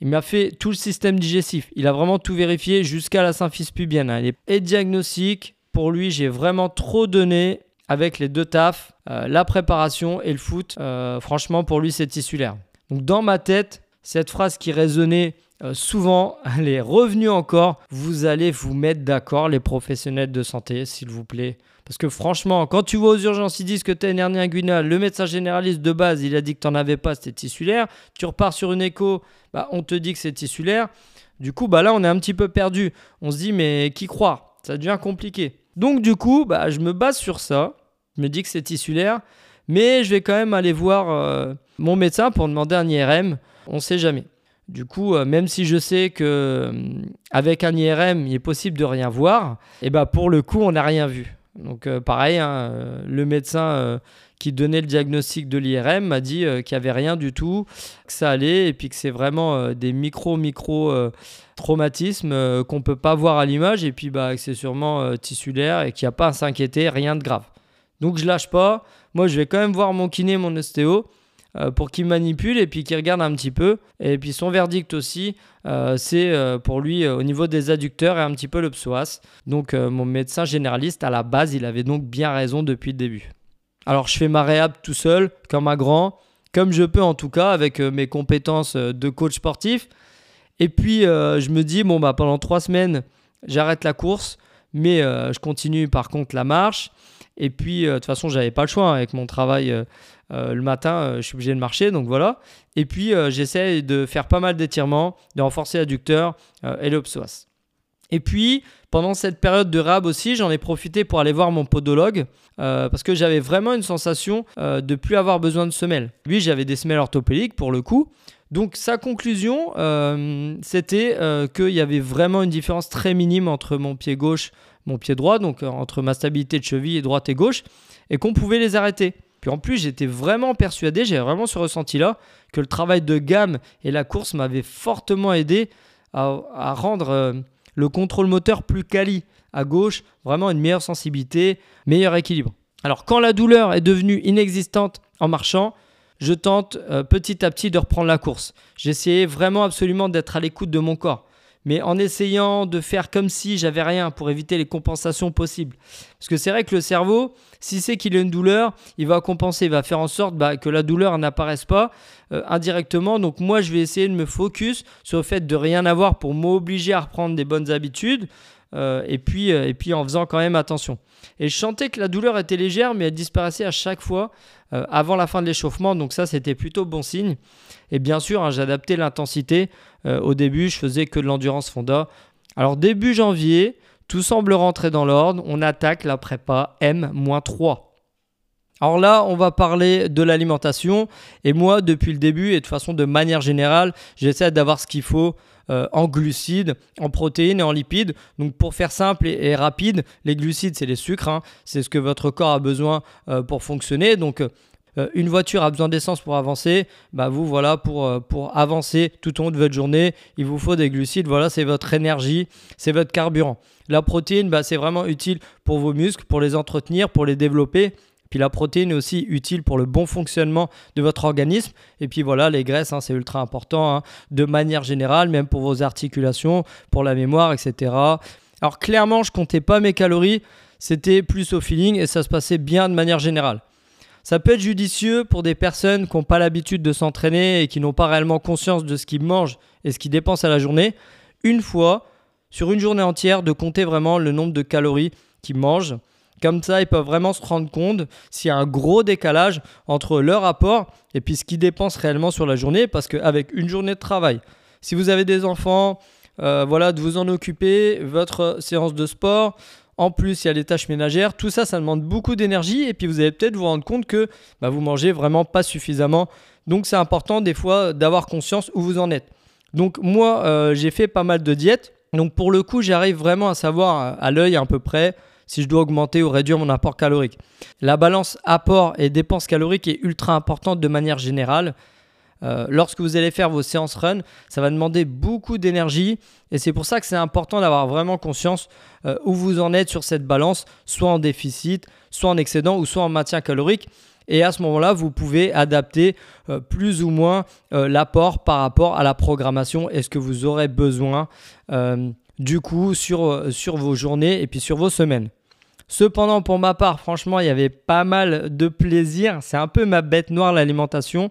[SPEAKER 1] Il m'a fait tout le système digestif. Il a vraiment tout vérifié jusqu'à la symphyse pubienne. Hein. Et diagnostic, pour lui, j'ai vraiment trop donné avec les deux tafs, euh, la préparation et le foot. franchement, pour lui, c'est tissulaire. Donc dans ma tête, cette phrase qui résonnait euh, souvent, <laughs> elle est revenue encore. Vous allez vous mettre d'accord, les professionnels de santé, s'il vous plaît. Parce que franchement, quand tu vas aux urgences, ils disent que tu as une hernie inguinale. Le médecin généraliste de base, il a dit que tu n'en avais pas, c'était tissulaire. Tu repars sur une écho, bah, on te dit que c'est tissulaire. Du coup, bah là, on est un petit peu perdu. On se dit, mais qui croire Ça devient compliqué. Donc, du coup, bah, je me base sur ça. Je me dis que c'est tissulaire. Mais je vais quand même aller voir mon médecin pour demander un IRM. On ne sait jamais. Du coup, même si je sais que avec un IRM, il est possible de rien voir, et eh ben pour le coup, on n'a rien vu. Donc pareil, hein, le médecin qui donnait le diagnostic de l'IRM m'a dit euh, qu'il n'y avait rien du tout, que ça allait et puis que c'est vraiment euh, des micro-micro euh, traumatismes qu'on ne peut pas voir à l'image et puis bah, que c'est sûrement tissulaire et qu'il n'y a pas à s'inquiéter, rien de grave. Donc je lâche pas. Moi, je vais quand même voir mon kiné, mon ostéo pour qu'il manipule et puis qu'il regarde un petit peu. Et puis son verdict aussi, c'est pour lui au niveau des adducteurs et un petit peu le psoas. Donc mon médecin généraliste, à la base, il avait donc bien raison depuis le début. Alors je fais ma réhab tout seul, comme un grand, comme je peux en tout cas, avec euh, mes compétences euh, de coach sportif. Et puis euh, je me dis, bon, bah, pendant trois semaines, j'arrête la course, mais je continue par contre la marche. Et puis de toute façon, j'avais pas le choix hein, avec mon travail. Le matin, je suis obligé de marcher, donc voilà. Et puis, j'essaie de faire pas mal d'étirements, de renforcer l'adducteur et le. Et puis, pendant cette période de rab aussi, j'en ai profité pour aller voir mon podologue euh, parce que j'avais vraiment une sensation euh, de plus avoir besoin de semelles. Lui, j'avais des semelles orthopédiques pour le coup. Donc sa conclusion, euh, c'était qu'il y avait vraiment une différence très minime entre mon pied gauche, mon pied droit, donc entre ma stabilité de cheville droite et gauche, et qu'on pouvait les arrêter. Puis en plus, j'étais vraiment persuadé, j'avais vraiment ce ressenti-là, que le travail de gamme et la course m'avaient fortement aidé à rendre le contrôle moteur plus quali à gauche, vraiment une meilleure sensibilité, meilleur équilibre. Alors quand la douleur est devenue inexistante en marchant, je tente euh, petit à petit de reprendre la course. J'essayais vraiment absolument d'être à l'écoute de mon corps mais en essayant de faire comme si j'avais rien pour éviter les compensations possibles. Parce que c'est vrai que le cerveau, si c'est qu'il a une douleur, il va compenser, il va faire en sorte bah, que la douleur n'apparaisse pas euh, indirectement. Donc moi, je vais essayer de me focus sur le fait de rien avoir pour m'obliger à reprendre des bonnes habitudes. Euh, et, puis, euh, et puis en faisant quand même attention. Et je sentais que la douleur était légère, mais elle disparaissait à chaque fois avant la fin de l'échauffement. Donc ça, c'était plutôt bon signe. Et bien sûr, hein, j'adaptais l'intensité. Euh, au début, je faisais que de l'endurance Fonda. Alors début janvier, tout semble rentrer dans l'ordre. On attaque la prépa M-3. Alors là, on va parler de l'alimentation. Et moi, depuis le début, et de façon de manière générale, j'essaie d'avoir ce qu'il faut euh, en glucides, en protéines et en lipides. Donc pour faire simple et, rapide, les glucides, c'est les sucres. Hein. C'est ce que votre corps a besoin euh, pour fonctionner. Donc euh, une voiture a besoin d'essence pour avancer, bah vous voilà pour, pour avancer tout au long de votre journée, il vous faut des glucides, voilà c'est votre énergie, c'est votre carburant. La protéine, bah, c'est vraiment utile pour vos muscles, pour les entretenir, pour les développer. Puis la protéine est aussi utile pour le bon fonctionnement de votre organisme. Et puis voilà, les graisses, hein, c'est ultra important hein, de manière générale, même pour vos articulations, pour la mémoire, etc. Alors clairement, je comptais pas mes calories, c'était plus au feeling et ça se passait bien de manière générale. Ça peut être judicieux pour des personnes qui n'ont pas l'habitude de s'entraîner et qui n'ont pas réellement conscience de ce qu'ils mangent et ce qu'ils dépensent à la journée. Une fois, sur une journée entière, de compter vraiment le nombre de calories qu'ils mangent. Comme ça, ils peuvent vraiment se rendre compte s'il y a un gros décalage entre leur apport et puis ce qu'ils dépensent réellement sur la journée. Parce qu'avec une journée de travail, si vous avez des enfants, euh, voilà, de vous en occuper, votre séance de sport, en plus, il y a les tâches ménagères. Tout ça, ça demande beaucoup d'énergie. Et puis, vous allez peut-être vous rendre compte que bah, vous mangez vraiment pas suffisamment. Donc, c'est important des fois d'avoir conscience où vous en êtes. Donc, moi, euh, j'ai fait pas mal de diètes. Donc, pour le coup, j'arrive vraiment à savoir à l'œil à peu près si je dois augmenter ou réduire mon apport calorique. La balance apport et dépenses caloriques est ultra importante de manière générale. Euh, lorsque vous allez faire vos séances run, ça va demander beaucoup d'énergie et c'est pour ça que c'est important d'avoir vraiment conscience euh, où vous en êtes sur cette balance, soit en déficit, soit en excédent ou soit en maintien calorique. Et à ce moment-là, vous pouvez adapter euh, plus ou moins l'apport par rapport à la programmation et ce que vous aurez besoin du coup sur, sur vos journées et puis sur vos semaines. Cependant, pour ma part, franchement, il y avait pas mal de plaisir. C'est un peu ma bête noire, l'alimentation.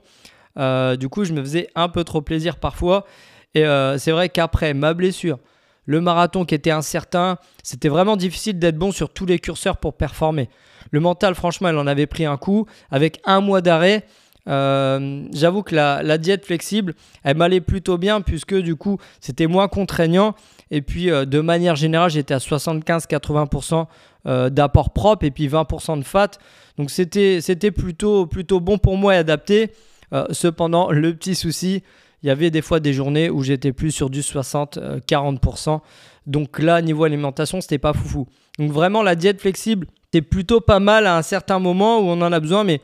[SPEAKER 1] Euh, du coup, je me faisais un peu trop plaisir parfois. Et euh, c'est vrai qu'après ma blessure, le marathon qui était incertain, c'était vraiment difficile d'être bon sur tous les curseurs pour performer. Le mental, franchement, elle en avait pris un coup. Avec un mois d'arrêt, euh, j'avoue que la, diète flexible, elle m'allait plutôt bien puisque du coup, c'était moins contraignant. Et puis, de manière générale, j'étais à 75-80% euh, d'apport propre et puis 20% de fat. Donc, c'était plutôt, bon pour moi et adapté. cependant, le petit souci, il y avait des fois des journées où j'étais plus sur du 60-40%. Donc là, niveau alimentation, c'était pas foufou. Donc vraiment, la diète flexible, c'est plutôt pas mal à un certain moment où on en a besoin, mais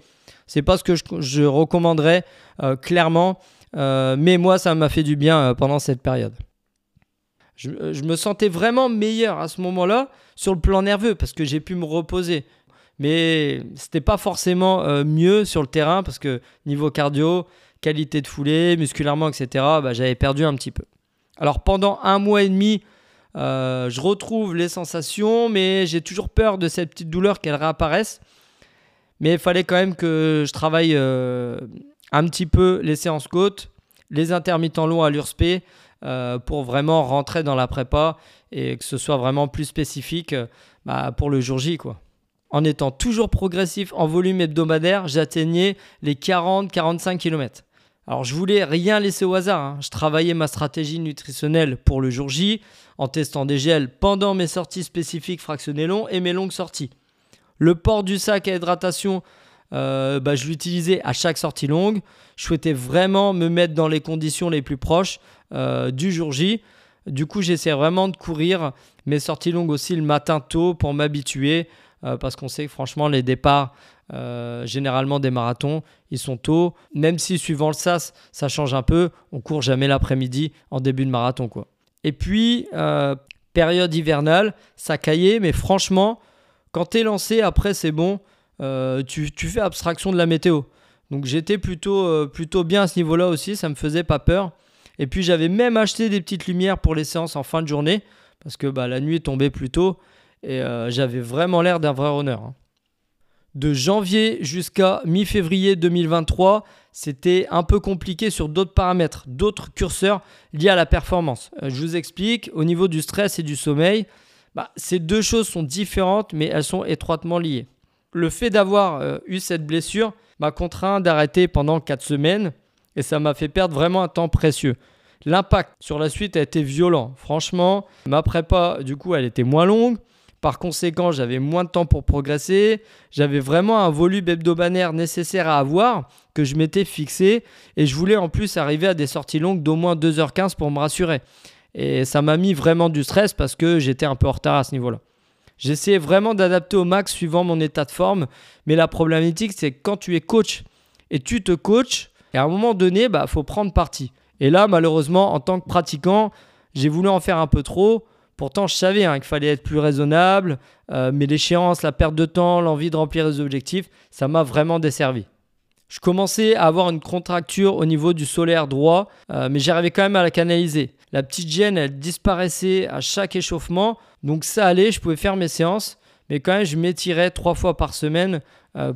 [SPEAKER 1] c'est pas ce que je, recommanderais euh, clairement. Euh, mais moi, ça m'a fait du bien euh, pendant cette période. Je, me sentais vraiment meilleur à ce moment-là sur le plan nerveux parce que j'ai pu me reposer. Mais c'était pas forcément mieux sur le terrain parce que niveau cardio, qualité de foulée, musculairement, etc., bah, j'avais perdu un petit peu. Alors pendant un mois et demi, je retrouve les sensations, mais j'ai toujours peur de cette petite douleur qu'elle réapparaisse. Mais il fallait quand même que je travaille euh, un petit peu les séances côtes, les intermittents longs à l'URSP euh, pour vraiment rentrer dans la prépa et que ce soit vraiment plus spécifique euh, bah, pour le jour J. Quoi. En étant toujours progressif en volume hebdomadaire, j'atteignais les 40-45 km. Alors je voulais rien laisser au hasard. Hein. Je travaillais ma stratégie nutritionnelle pour le jour J en testant des gels pendant mes sorties spécifiques fractionnées longs et mes longues sorties. Le port du sac à hydratation, euh, bah, je l'utilisais à chaque sortie longue. Je souhaitais vraiment me mettre dans les conditions les plus proches euh, du jour J. Du coup, j'essaie vraiment de courir mes sorties longues aussi le matin tôt pour m'habituer euh, parce qu'on sait que franchement, les départs généralement des marathons, ils sont tôt. Même si suivant le SAS, ça change un peu, on court jamais l'après-midi en début de marathon. quoi. Et puis, période hivernale, ça caillait, mais franchement, quand tu es lancé, après, c'est bon. Euh, tu, fais abstraction de la météo. Donc j'étais plutôt, euh, plutôt bien à ce niveau-là aussi, ça me faisait pas peur. Et puis j'avais même acheté des petites lumières pour les séances en fin de journée, parce que bah, la nuit tombait plus tôt, et euh, j'avais vraiment l'air d'un vrai honneur. Hein. De janvier jusqu'à mi-février 2023, c'était un peu compliqué sur d'autres paramètres, d'autres curseurs liés à la performance. je vous explique, au niveau du stress et du sommeil, bah, ces deux choses sont différentes, mais elles sont étroitement liées. Le fait d'avoir euh, eu cette blessure m'a contraint d'arrêter pendant 4 semaines et ça m'a fait perdre vraiment un temps précieux. L'impact sur la suite a été violent. Franchement, ma prépa, du coup, elle était moins longue. Par conséquent, j'avais moins de temps pour progresser. J'avais vraiment un volume hebdomadaire nécessaire à avoir que je m'étais fixé. Et je voulais en plus arriver à des sorties longues d'au moins 2h15 pour me rassurer. Et ça m'a mis vraiment du stress parce que j'étais un peu en retard à ce niveau-là. J'essayais vraiment d'adapter au max suivant mon état de forme. Mais la problématique, c'est que quand tu es coach et tu te coaches, et à un moment donné, il bah, faut prendre parti. Et là, malheureusement, en tant que pratiquant, j'ai voulu en faire un peu trop. Pourtant, je savais hein, qu'il fallait être plus raisonnable, euh, mais l'échéance, la perte de temps, l'envie de remplir les objectifs, ça m'a vraiment desservi. Je commençais à avoir une contracture au niveau du solaire droit, euh, mais j'arrivais quand même à la canaliser. La petite gêne, elle disparaissait à chaque échauffement, donc ça allait, je pouvais faire mes séances, mais quand même, je m'étirais trois fois par semaine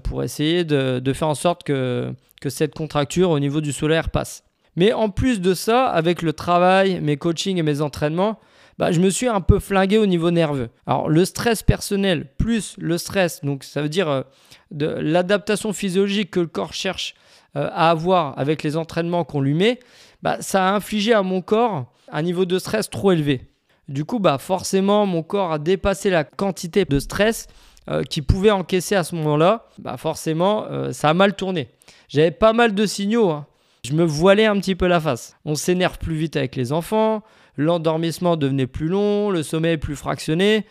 [SPEAKER 1] pour essayer de, faire en sorte que, que cette contracture au niveau du solaire passe. Mais en plus de ça, avec le travail, mes coachings et mes entraînements, bah, je me suis un peu flingué au niveau nerveux. Alors le stress personnel plus le stress, donc ça veut dire euh, de l'adaptation physiologique que le corps cherche euh, à avoir avec les entraînements qu'on lui met, bah, ça a infligé à mon corps un niveau de stress trop élevé. Du coup, bah, forcément, mon corps a dépassé la quantité de stress euh, qu'il pouvait encaisser à ce moment-là. Bah, forcément, ça a mal tourné. J'avais pas mal de signaux. Hein. Je me voilais un petit peu la face. On s'énerve plus vite avec les enfants, l'endormissement devenait plus long, le sommeil plus fractionné.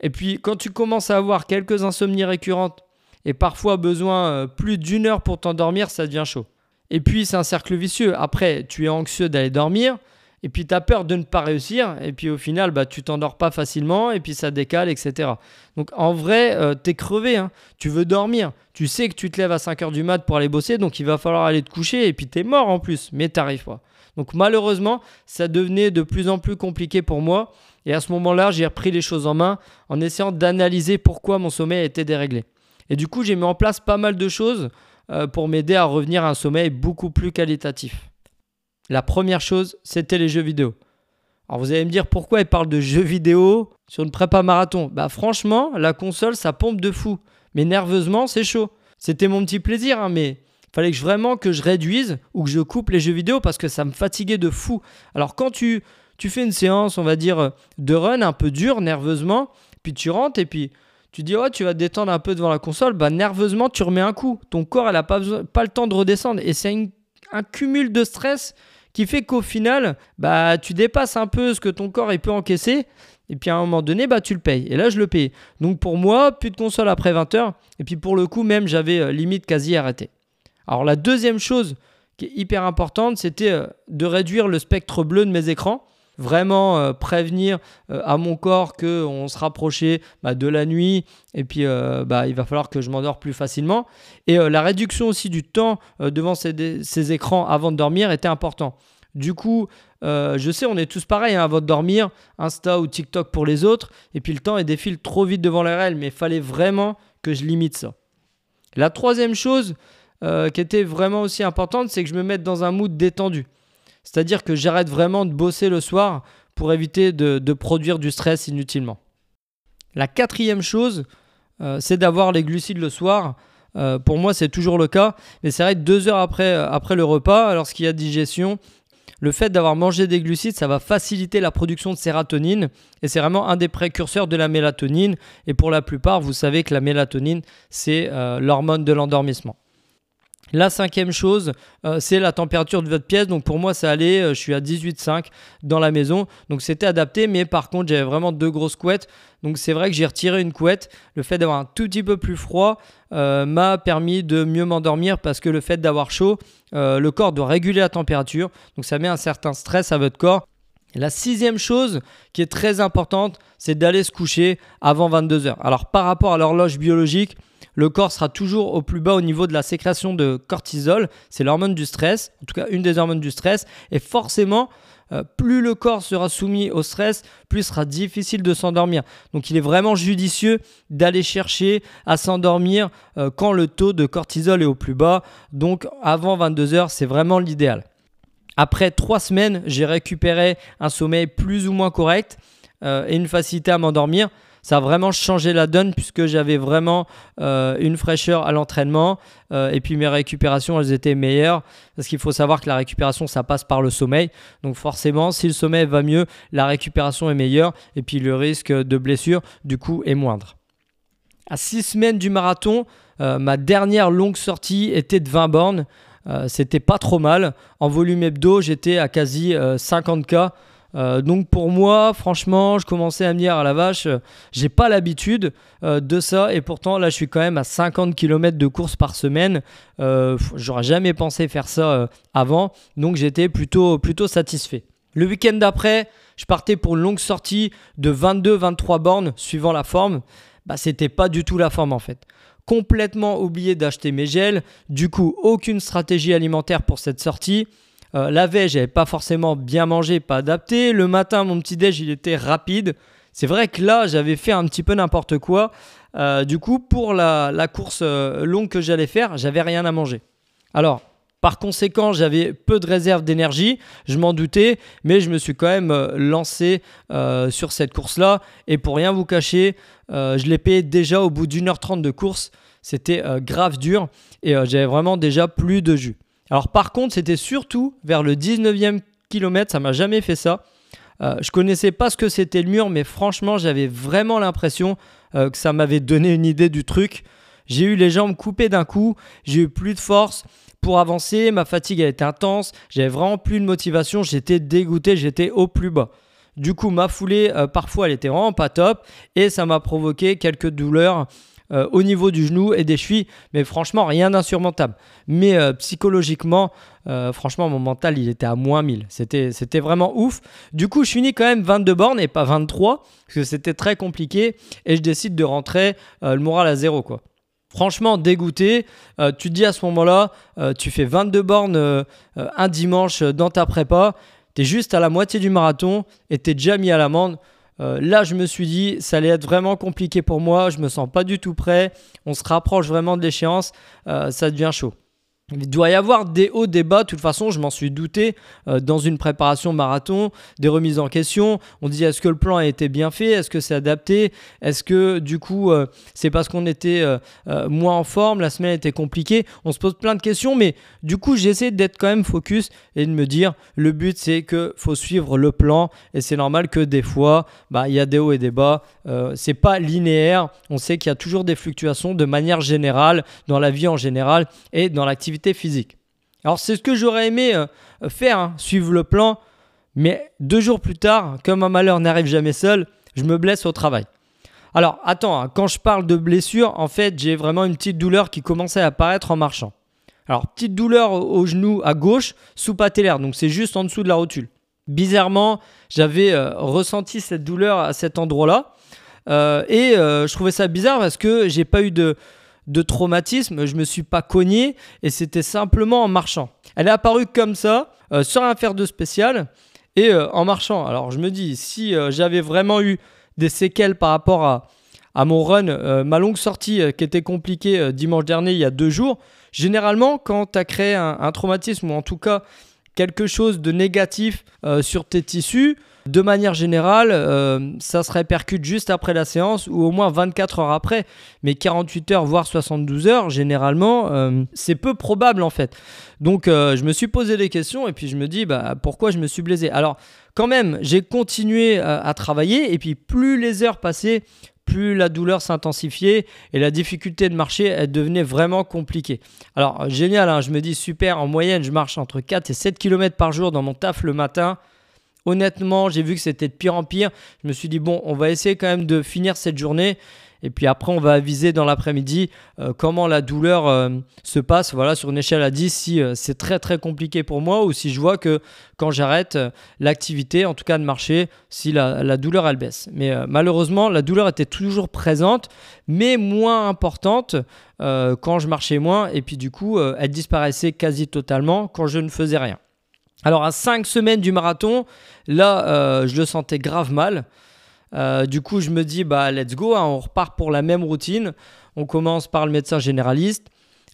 [SPEAKER 1] Et puis quand tu commences à avoir quelques insomnies récurrentes et parfois besoin euh, plus d'une heure pour t'endormir, ça devient chaud. Et puis c'est un cercle vicieux. Après, tu es anxieux d'aller dormir, et puis tu as peur de ne pas réussir, et puis au final, bah, tu t'endors pas facilement, et puis ça décale, etc. Donc en vrai, euh, tu es crevé, hein. tu veux dormir, tu sais que tu te lèves à 5h du mat pour aller bosser, donc il va falloir aller te coucher, et puis tu es mort en plus, mais t'arrives pas. Donc malheureusement, ça devenait de plus en plus compliqué pour moi. Et à ce moment-là, j'ai repris les choses en main en essayant d'analyser pourquoi mon sommeil était déréglé. Et du coup, j'ai mis en place pas mal de choses euh, pour m'aider à revenir à un sommeil beaucoup plus qualitatif. La première chose, c'était les jeux vidéo. Alors vous allez me dire pourquoi il parle de jeux vidéo sur une prépa marathon? Bah franchement, la console, ça pompe de fou. Mais nerveusement, c'est chaud. C'était mon petit plaisir, hein, mais fallait que je, vraiment que je réduise ou que je coupe les jeux vidéo parce que ça me fatiguait de fou. Alors quand tu, tu fais une séance, on va dire, de run un peu dur, nerveusement, puis tu rentres et puis tu dis, oh, tu vas te détendre un peu devant la console, bah nerveusement, tu remets un coup. Ton corps, elle n'a pas, pas le temps de redescendre. Et c'est un cumul de stress qui fait qu'au final, bah, tu dépasses un peu ce que ton corps il peut encaisser. Et puis à un moment donné, bah, tu le payes. Et là, je le paye. Donc pour moi, plus de console après 20h. Et puis pour le coup, même, j'avais euh, limite quasi arrêté. Alors la deuxième chose qui est hyper importante, c'était euh, de réduire le spectre bleu de mes écrans. Vraiment euh, prévenir à mon corps qu'on se rapprochait bah, de la nuit et puis bah, il va falloir que je m'endors plus facilement. Et la réduction aussi du temps devant ces, écrans avant de dormir était important. Du coup, euh, je sais, on est tous pareils hein, avant de dormir, Insta ou TikTok pour les autres, et puis le temps défile trop vite devant la réelle, mais il fallait vraiment que je limite ça. La troisième chose euh, qui était vraiment aussi importante, c'est que je me mette dans un mood détendu. C'est-à-dire que j'arrête vraiment de bosser le soir pour éviter de, produire du stress inutilement. La quatrième chose, euh, c'est d'avoir les glucides le soir. pour moi, c'est toujours le cas. Mais c'est vrai que deux heures après, après le repas, lorsqu'il y a digestion, le fait d'avoir mangé des glucides, ça va faciliter la production de sérotonine et c'est vraiment un des précurseurs de la mélatonine. Et pour la plupart, vous savez que la mélatonine, c'est euh, l'hormone de l'endormissement. La cinquième chose, euh, c'est la température de votre pièce. Donc pour moi, ça allait, euh, je suis à 18,5 dans la maison. Donc c'était adapté, mais par contre, j'avais vraiment deux grosses couettes. Donc c'est vrai que j'ai retiré une couette. Le fait d'avoir un tout petit peu plus froid euh, m'a permis de mieux m'endormir parce que le fait d'avoir chaud, le corps doit réguler la température. Donc ça met un certain stress à votre corps. la sixième chose qui est très importante, c'est d'aller se coucher avant 22 heures. Alors par rapport à l'horloge biologique, le corps sera toujours au plus bas au niveau de la sécrétion de cortisol. C'est l'hormone du stress, en tout cas une des hormones du stress. Et forcément, euh, plus le corps sera soumis au stress, plus il sera difficile de s'endormir. Donc il est vraiment judicieux d'aller chercher à s'endormir euh, quand le taux de cortisol est au plus bas. Donc avant 22 heures, c'est vraiment l'idéal. Après trois semaines, j'ai récupéré un sommeil plus ou moins correct euh, et une facilité à m'endormir ça a vraiment changé la donne puisque j'avais vraiment euh, une fraîcheur à l'entraînement euh, et puis mes récupérations elles étaient meilleures parce qu'il faut savoir que la récupération ça passe par le sommeil donc forcément si le sommeil va mieux la récupération est meilleure et puis le risque de blessure du coup est moindre. À six semaines du marathon, euh, ma dernière longue sortie était de 20 bornes. C'était pas trop mal. En volume hebdo, j'étais à quasi 50K. Euh, donc pour moi, franchement, je commençais à me dire à la vache, euh, j'ai pas l'habitude euh, de ça et pourtant là, je suis quand même à 50 km de course par semaine. J'aurais jamais pensé faire ça avant, donc j'étais plutôt plutôt satisfait. Le week-end d'après, je partais pour une longue sortie de 22-23 bornes suivant la forme. Bah, c'était pas du tout la forme en fait complètement oublié d'acheter mes gels. Du coup, aucune stratégie alimentaire pour cette sortie. Euh, la veille, j'avais pas forcément bien mangé, pas adapté. Le matin, mon petit déj, il était rapide. C'est vrai que là, j'avais fait un petit peu n'importe quoi. Euh, du coup, pour la, course euh, longue que j'allais faire, j'avais rien à manger. Alors, par conséquent, j'avais peu de réserve d'énergie, je m'en doutais, mais je me suis quand même lancé sur cette course-là. Et pour rien vous cacher, je l'ai payé déjà au bout d'une heure trente de course. C'était grave dur et j'avais vraiment déjà plus de jus. Alors par contre, c'était surtout vers le 19e kilomètre, ça m'a jamais fait ça. Euh, je connaissais pas ce que c'était le mur, mais franchement, j'avais vraiment l'impression euh, que ça m'avait donné une idée du truc. J'ai eu les jambes coupées d'un coup, j'ai eu plus de force pour avancer, ma fatigue a été intense, j'avais vraiment plus de motivation, j'étais dégoûté, j'étais au plus bas. Du coup, ma foulée, euh, parfois, elle était vraiment pas top et ça m'a provoqué quelques douleurs euh, au niveau du genou et des chevilles, mais franchement, rien d'insurmontable. Mais euh, psychologiquement, euh, franchement, mon mental, il était à moins 1000. C'était, c'était vraiment ouf. Du coup, je finis quand même 22 bornes et pas 23, parce que c'était très compliqué, et je décide de rentrer le moral à zéro, quoi. Franchement, dégoûté. tu dis à ce moment-là, tu fais 22 bornes un dimanche dans ta prépa, tu es juste à la moitié du marathon et tu es déjà mis à l'amende. Euh, là, je me suis dit, ça allait être vraiment compliqué pour moi. Je me sens pas du tout prêt. On se rapproche vraiment de l'échéance. Euh, ça devient chaud. Il doit y avoir des hauts, des bas. De toute façon, je m'en suis douté euh, dans une préparation marathon, des remises en question. On dit est-ce que le plan a été bien fait? Est-ce que c'est adapté? Est-ce que du coup, euh, c'est parce qu'on était euh, moins en forme? La semaine était compliquée On se pose plein de questions, mais du coup, j'essaie d'être quand même focus et de me dire le but, c'est que faut suivre le plan et c'est normal que des fois, bah, il y a des hauts et des bas. c'est pas linéaire. On sait qu'il y a toujours des fluctuations de manière générale dans la vie en général et dans l'activité physique. Alors c'est ce que j'aurais aimé euh, faire, hein, suivre le plan, mais deux jours plus tard, comme un malheur n'arrive jamais seul, je me blesse au travail. Alors attends, hein, quand je parle de blessure, en fait j'ai vraiment une petite douleur qui commençait à apparaître en marchant. Alors petite douleur au, genou à gauche, sous patellaire, donc c'est juste en dessous de la rotule. Bizarrement, j'avais euh, ressenti cette douleur à cet endroit-là. Euh, et je trouvais ça bizarre parce que j'ai pas eu de, de traumatisme, je me suis pas cogné et c'était simplement en marchant. Elle est apparue comme ça, euh, sans rien faire de spécial et euh, en marchant. Alors je me dis, si euh, j'avais vraiment eu des séquelles par rapport à, à mon run, ma longue sortie qui était compliquée dimanche dernier, il y a deux jours, généralement quand tu as créé un, traumatisme ou en tout cas quelque chose de négatif sur tes tissus, de manière générale, euh, ça se répercute juste après la séance ou au moins 24 heures après. Mais 48 heures, voire 72 heures, généralement, euh, c'est peu probable en fait. Donc euh, je me suis posé des questions et puis je me dis bah, pourquoi je me suis blessé? Alors quand même, j'ai continué à travailler et puis plus les heures passaient, plus la douleur s'intensifiait et la difficulté de marcher devenait vraiment compliquée. Alors génial, hein, je me dis super, en moyenne je marche entre 4 et 7 km par jour dans mon taf le matin. Honnêtement, j'ai vu que c'était de pire en pire. Je me suis dit, bon, on va essayer quand même de finir cette journée. Et puis après, on va aviser dans l'après-midi euh, comment la douleur euh, se passe. Voilà, sur une échelle à 10, si euh, c'est très très compliqué pour moi ou si je vois que quand j'arrête l'activité, en tout cas de marcher, si la, douleur elle baisse. Mais malheureusement, la douleur était toujours présente, mais moins importante quand je marchais moins. Et puis du coup, elle disparaissait quasi totalement quand je ne faisais rien. Alors à 5 semaines du marathon, là, euh, je le sentais grave mal. Euh, du coup, je me dis, bah let's go, hein, on repart pour la même routine. On commence par le médecin généraliste.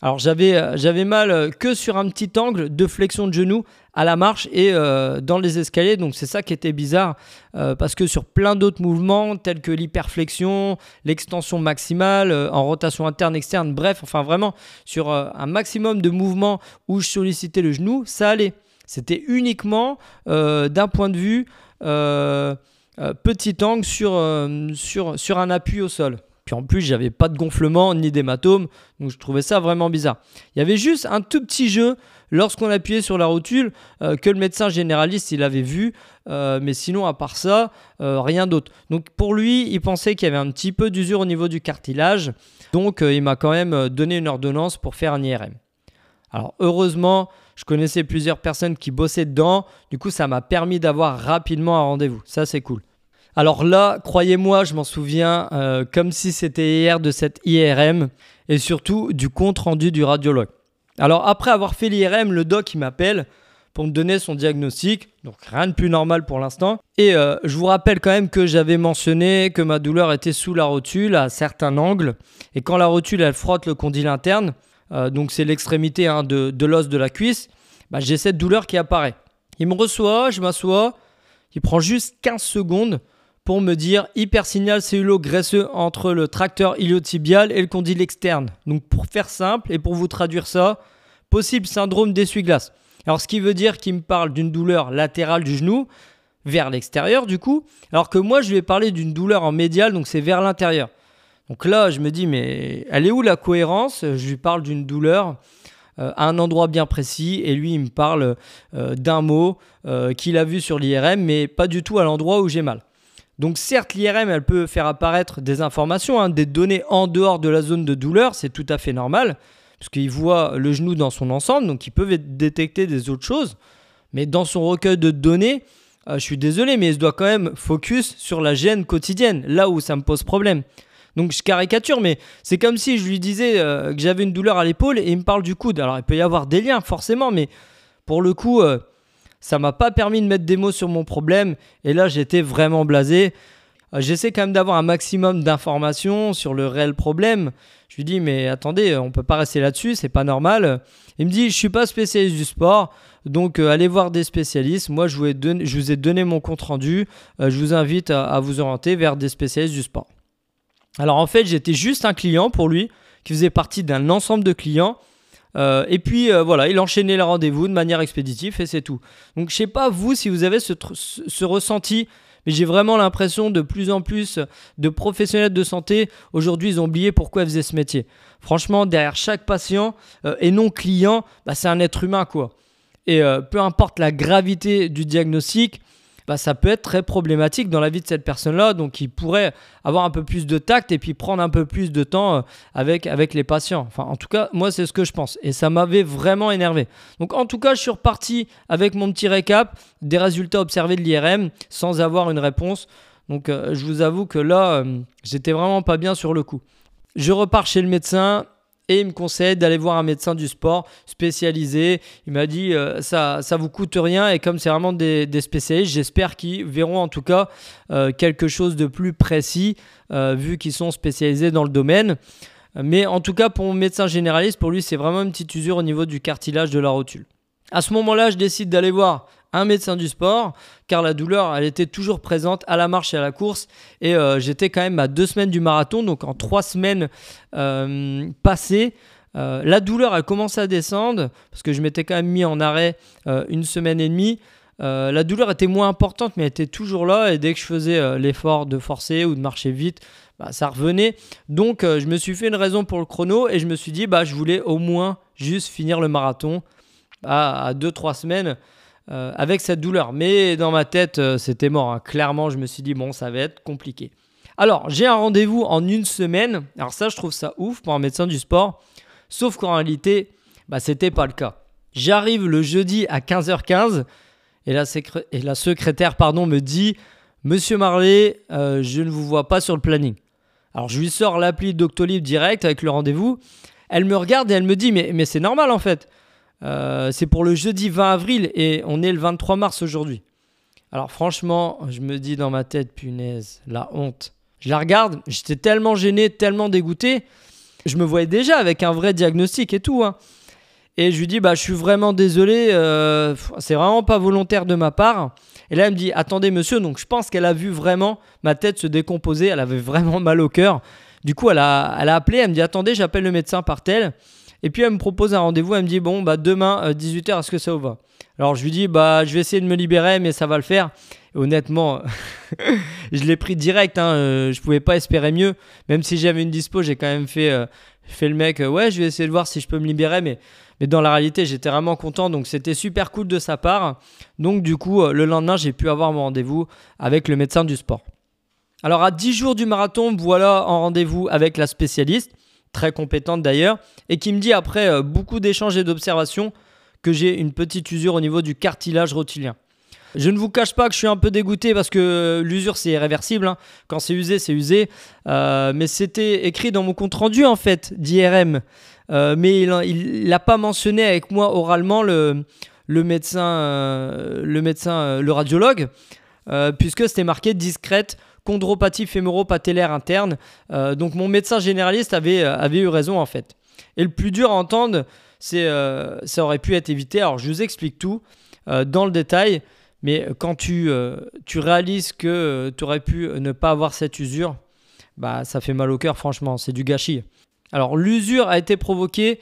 [SPEAKER 1] Alors j'avais, euh, j'avais mal que sur un petit angle de flexion de genou à la marche et dans les escaliers. Donc c'est ça qui était bizarre parce que sur plein d'autres mouvements tels que l'hyperflexion, l'extension maximale, en rotation interne, externe, bref, enfin vraiment sur un maximum de mouvements où je sollicitais le genou, ça allait. C'était uniquement euh, d'un point de vue euh, euh, petit angle sur, un appui au sol. Puis en plus, j'avais pas de gonflement ni d'hématome, donc je trouvais ça vraiment bizarre. Il y avait juste un tout petit jeu lorsqu'on appuyait sur la rotule que le médecin généraliste il avait vu, mais sinon à part ça, rien d'autre. Donc pour lui, il pensait qu'il y avait un petit peu d'usure au niveau du cartilage, donc il m'a quand même donné une ordonnance pour faire un IRM. Alors heureusement, je connaissais plusieurs personnes qui bossaient dedans. Du coup, ça m'a permis d'avoir rapidement un rendez-vous. Ça, c'est cool. Alors là, croyez-moi, je m'en souviens euh, comme si c'était hier de cette IRM et surtout du compte rendu du radiologue. Alors après avoir fait l'IRM, le doc il m'appelle pour me donner son diagnostic. Donc rien de plus normal pour l'instant. Et euh, je vous rappelle quand même que j'avais mentionné que ma douleur était sous la rotule à certains angles. Et quand la rotule elle frotte le condyle interne, euh, donc c'est l'extrémité hein, de, l'os de la cuisse, bah, j'ai cette douleur qui apparaît. Il me reçoit, je m'assois, il prend juste 15 secondes pour me dire hypersignal cellulo-graisseux entre le tracteur iliotibial et le condyle externe. Donc pour faire simple et pour vous traduire ça, possible syndrome d'essuie-glace. Alors ce qui veut dire qu'il me parle d'une douleur latérale du genou vers l'extérieur du coup, alors que moi je ai parlé d'une douleur en médial, donc c'est vers l'intérieur. Donc là, je me dis, mais elle est où la cohérence? Je lui parle d'une douleur euh, à un endroit bien précis et lui, il me parle euh, d'un mot euh, qu'il a vu sur l'IRM, mais pas du tout à l'endroit où j'ai mal. Donc certes, l'IRM, elle peut faire apparaître des informations, hein, des données en dehors de la zone de douleur, c'est tout à fait normal, puisqu'il voit le genou dans son ensemble, donc il peut détecter des autres choses. Mais dans son recueil de données, je suis désolé, mais il doit quand même focus sur la gêne quotidienne, là où ça me pose problème. Donc je caricature, mais c'est comme si je lui disais euh, que j'avais une douleur à l'épaule et il me parle du coude. Alors il peut y avoir des liens forcément, mais pour le coup, euh, ça m'a pas permis de mettre des mots sur mon problème. Et là, j'étais vraiment blasé. j'essaie quand même d'avoir un maximum d'informations sur le réel problème. Je lui dis mais attendez, on peut pas rester là-dessus, c'est pas normal. Il me dit je suis pas spécialiste du sport, donc allez voir des spécialistes. Moi je vous ai donné, je vous ai donné mon compte rendu. je vous invite à vous orienter vers des spécialistes du sport. Alors en fait j'étais juste un client pour lui qui faisait partie d'un ensemble de clients. Euh, et puis euh, voilà, il enchaînait les rendez-vous de manière expéditive et c'est tout. Donc je sais pas vous si vous avez ce, ressenti, mais j'ai vraiment l'impression de plus en plus de professionnels de santé aujourd'hui ils ont oublié pourquoi ils faisaient ce métier. Franchement, derrière chaque patient euh, et non client, bah, c'est un être humain quoi. Et peu importe la gravité du diagnostic, bah, ça peut être très problématique dans la vie de cette personne-là. Donc, il pourrait avoir un peu plus de tact et puis prendre un peu plus de temps euh, avec, avec les patients. Enfin, en tout cas, moi, c'est ce que je pense. Et ça m'avait vraiment énervé. Donc, en tout cas, je suis reparti avec mon petit récap des résultats observés de l'IRM sans avoir une réponse. Donc, euh, je vous avoue que là, euh, j'étais vraiment pas bien sur le coup. Je repars chez le médecin et il me conseille d'aller voir un médecin du sport spécialisé. Il m'a dit euh, ça ça vous coûte rien et comme c'est vraiment des, spécialistes, j'espère qu'ils verront en tout cas euh, quelque chose de plus précis euh, vu qu'ils sont spécialisés dans le domaine. Mais en tout cas pour mon médecin généraliste, pour lui c'est vraiment une petite usure au niveau du cartilage de la rotule. À ce moment-là, je décide d'aller voir un médecin du sport, car la douleur, elle était toujours présente à la marche et à la course. Et euh, j'étais quand même à deux semaines du marathon, donc en trois semaines euh, passées. Euh, la douleur a commencé à descendre parce que je m'étais quand même mis en arrêt une semaine et demie. la douleur était moins importante, mais elle était toujours là. Et dès que je faisais l'effort de forcer ou de marcher vite, bah, ça revenait. Donc, je me suis fait une raison pour le chrono et je me suis dit, bah, je voulais au moins juste finir le marathon à 2-3 semaines. Euh, avec cette douleur. Mais dans ma tête, euh, c'était mort. Hein. Clairement, je me suis dit, bon, ça va être compliqué. Alors, j'ai un rendez-vous en une semaine. Alors ça, je trouve ça ouf pour un médecin du sport. Sauf qu'en réalité, bah, c'était pas le cas. J'arrive le jeudi à 15h15 et la, et la secrétaire pardon, me dit, Monsieur Marley, euh, je ne vous vois pas sur le planning. Alors je lui sors l'appli Doctolib direct avec le rendez-vous. Elle me regarde et elle me dit, mais, mais c'est normal en fait. Euh, c'est pour le jeudi 20 avril et on est le 23 mars aujourd'hui. Alors franchement, je me dis dans ma tête, punaise, la honte. Je la regarde, j'étais tellement gêné, tellement dégoûté. Je me voyais déjà avec un vrai diagnostic et tout. Hein. Et je lui dis, bah, je suis vraiment désolé, euh, c'est vraiment pas volontaire de ma part. Et là, elle me dit, attendez, monsieur, donc je pense qu'elle a vu vraiment ma tête se décomposer, elle avait vraiment mal au cœur. Du coup, elle a, elle a appelé, elle me dit, attendez, j'appelle le médecin par tel. Et puis elle me propose un rendez-vous, elle me dit bon bah demain 18h euh, est-ce que ça vous va? Alors je lui dis bah je vais essayer de me libérer mais ça va le faire. honnêtement, <laughs> je l'ai pris direct, hein, euh, je pouvais pas espérer mieux. Même si j'avais une dispo, j'ai quand même fait, euh, fait le mec, ouais je vais essayer de voir si je peux me libérer mais, mais dans la réalité j'étais vraiment content donc c'était super cool de sa part. Donc du coup le lendemain j'ai pu avoir mon rendez-vous avec le médecin du sport. Alors à 10 jours du marathon, voilà en rendez-vous avec la spécialiste très compétente d'ailleurs, et qui me dit après euh, beaucoup d'échanges et d'observations que j'ai une petite usure au niveau du cartilage rotulien. Je ne vous cache pas que je suis un peu dégoûté parce que l'usure c'est irréversible. Hein. Quand c'est usé, c'est usé. Euh, mais c'était écrit dans mon compte rendu en fait d'IRM. Euh, mais il n'a pas mentionné avec moi oralement le, le médecin, le médecin, le radiologue, puisque c'était marqué discrète chondropathie fémoro-patellaire interne. Euh, donc mon médecin généraliste avait, euh, avait eu raison en fait. Et le plus dur à entendre, c'est euh, ça aurait pu être évité. Alors je vous explique tout dans le détail, mais quand tu, tu réalises que tu aurais pu ne pas avoir cette usure, bah ça fait mal au cœur franchement, c'est du gâchis. Alors l'usure a été provoquée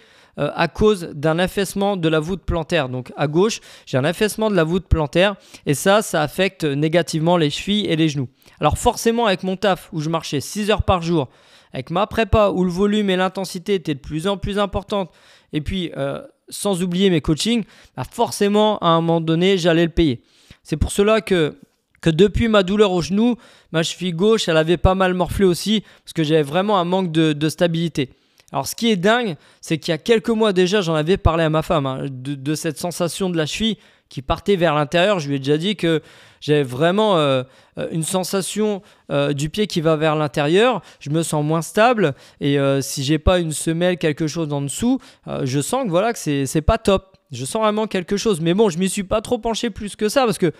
[SPEAKER 1] à cause d'un affaissement de la voûte plantaire. Donc à gauche, j'ai un affaissement de la voûte plantaire et ça, ça affecte négativement les chevilles et les genoux. Alors forcément avec mon taf où je marchais 6 heures par jour, avec ma prépa où le volume et l'intensité étaient de plus en plus importantes, et puis euh, sans oublier mes coachings, bah forcément à un moment donné j'allais le payer. C'est pour cela que, que depuis ma douleur au genou, ma cheville gauche elle avait pas mal morflé aussi, parce que j'avais vraiment un manque de, stabilité. Alors ce qui est dingue, c'est qu'il y a quelques mois déjà, j'en avais parlé à ma femme, hein, de, cette sensation de la cheville qui partait vers l'intérieur. Je lui ai déjà dit que j'ai vraiment euh, euh, une sensation euh, du pied qui va vers l'intérieur. Je me sens moins stable et si j'ai pas une semelle, quelque chose en dessous, je sens que voilà que c'est pas top. Je sens vraiment quelque chose. Mais bon, je m'y suis pas trop penché plus que ça parce que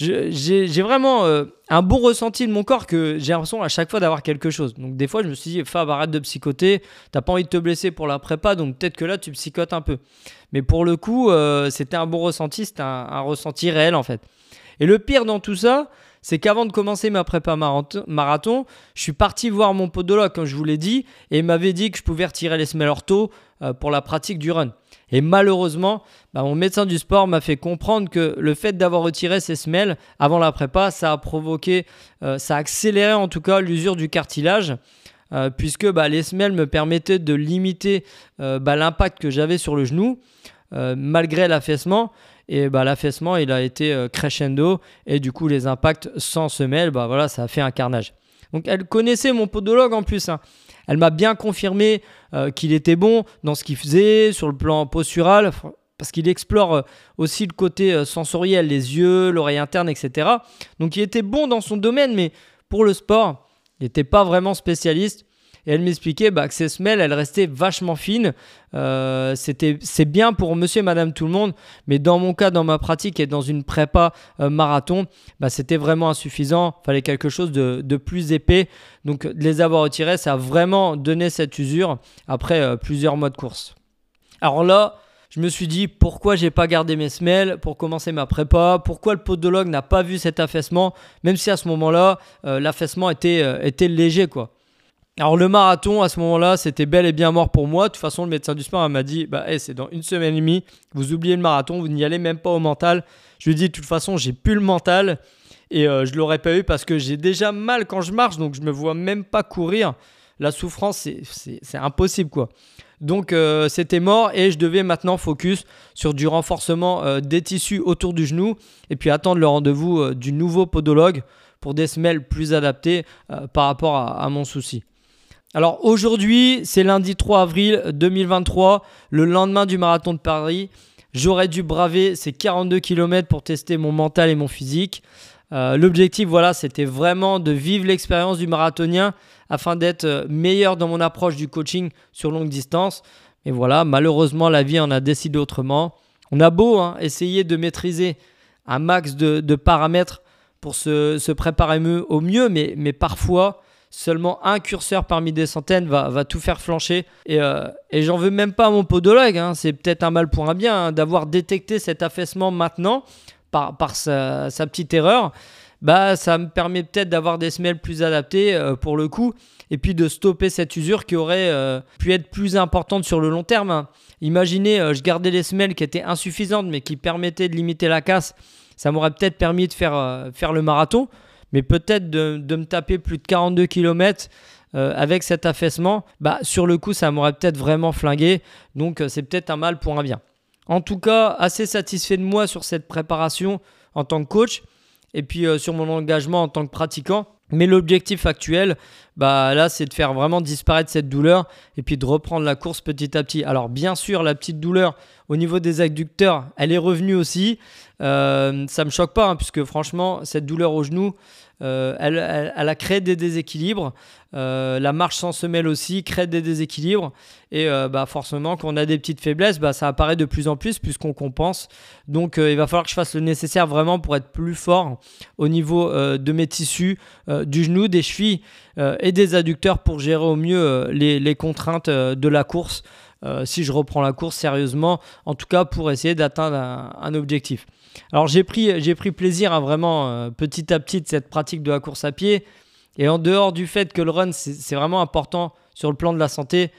[SPEAKER 1] j'ai vraiment euh, un bon ressenti de mon corps que j'ai l'impression à chaque fois d'avoir quelque chose. Donc des fois, je me suis dit, Fab, arrête de psychoter. T'as pas envie de te blesser pour la prépa, donc peut-être que là, tu psychotes un peu. Mais pour le coup, euh, c'était un bon ressenti, c'était un, ressenti réel en fait. Et le pire dans tout ça, c'est qu'avant de commencer ma prépa marathon, je suis parti voir mon podologue, comme je vous l'ai dit, et il m'avait dit que je pouvais retirer les semelles ortho euh, pour la pratique du run. Et malheureusement, bah, mon médecin du sport m'a fait comprendre que le fait d'avoir retiré ces semelles avant la prépa, ça a provoqué, euh, ça a accéléré en tout cas l'usure du cartilage. Euh, puisque bah, les semelles me permettaient de limiter bah, l'impact que j'avais sur le genou malgré l'affaissement. Et l'affaissement, il a été crescendo. Et du coup, les impacts sans semelles, voilà, ça a fait un carnage. Donc, elle connaissait mon podologue en plus. Hein. Elle m'a bien confirmé euh, qu'il était bon dans ce qu'il faisait sur le plan postural, parce qu'il explore euh, aussi le côté euh, sensoriel, les yeux, l'oreille interne, etc. Donc il était bon dans son domaine, mais pour le sport, il n'était pas vraiment spécialiste. Et elle m'expliquait bah, que ces semelles, elles restaient vachement fines. Euh, c'est bien pour monsieur et madame tout le monde, mais dans mon cas, dans ma pratique et dans une prépa euh, marathon, bah, c'était vraiment insuffisant. Fallait quelque chose de, plus épais. Donc de les avoir retirés, ça a vraiment donné cette usure après euh, plusieurs mois de course. Alors là, je me suis dit pourquoi j'ai pas gardé mes semelles pour commencer ma prépa, pourquoi le podologue n'a pas vu cet affaissement, même si à ce moment-là, l'affaissement était, était léger quoi. Alors le marathon à ce moment-là, c'était bel et bien mort pour moi. De toute façon, le médecin du sport m'a dit, bah c'est dans une semaine et demie, vous oubliez le marathon, vous n'y allez même pas au mental. Je lui ai dit, de toute façon, j'ai plus le mental et euh, je l'aurais pas eu parce que j'ai déjà mal quand je marche, donc je me vois même pas courir. La souffrance, c'est impossible quoi. Donc euh, c'était mort et je devais maintenant focus sur du renforcement euh, des tissus autour du genou et puis attendre le rendez-vous du nouveau podologue pour des semelles plus adaptées par rapport à mon souci. Alors aujourd'hui, c'est lundi 3 avril 2023, le lendemain du marathon de Paris. J'aurais dû braver ces 42 km pour tester mon mental et mon physique. Euh, l'objectif, voilà, c'était vraiment de vivre l'expérience du marathonien afin d'être euh, meilleur dans mon approche du coaching sur longue distance. Et voilà, malheureusement, la vie en a décidé autrement. On a beau hein, essayer de maîtriser un max de, paramètres pour se, préparer au mieux, mais, mais parfois, seulement un curseur parmi des centaines va, tout faire flancher. Et, euh, et j'en veux même pas à mon podologue, hein. c'est peut-être un mal pour un bien hein, d'avoir détecté cet affaissement maintenant par, par sa, petite erreur. Bah, ça me permet peut-être d'avoir des semelles plus adaptées euh, pour le coup et puis de stopper cette usure qui aurait euh, pu être plus importante sur le long terme. Hein. Imaginez, je gardais les semelles qui étaient insuffisantes mais qui permettaient de limiter la casse. Ça m'aurait peut-être permis de faire, faire le marathon. Mais peut-être de, me taper plus de 42 km euh, avec cet affaissement, bah, sur le coup, ça m'aurait peut-être vraiment flingué. Donc, euh, c'est peut-être un mal pour un bien. En tout cas, assez satisfait de moi sur cette préparation en tant que coach et puis euh, sur mon engagement en tant que pratiquant. Mais l'objectif actuel, bah là, c'est de faire vraiment disparaître cette douleur et puis de reprendre la course petit à petit. Alors bien sûr, la petite douleur au niveau des adducteurs, elle est revenue aussi. Euh, ça me choque pas, hein, puisque franchement, cette douleur au genou, euh, elle, a créé des déséquilibres. Euh, la marche sans semelle aussi crée des déséquilibres. Et bah, forcément, quand on a des petites faiblesses, bah, ça apparaît de plus en plus puisqu'on compense. Donc il va falloir que je fasse le nécessaire vraiment pour être plus fort au niveau de mes tissus, du genou, des chevilles et des adducteurs pour gérer au mieux les, contraintes de la course. si je reprends la course sérieusement, en tout cas pour essayer d'atteindre un objectif. Alors j'ai pris, j'ai pris plaisir à vraiment euh, petit à petit cette pratique de la course à pied. Et en dehors du fait que le run, c'est vraiment important sur le plan de la santé,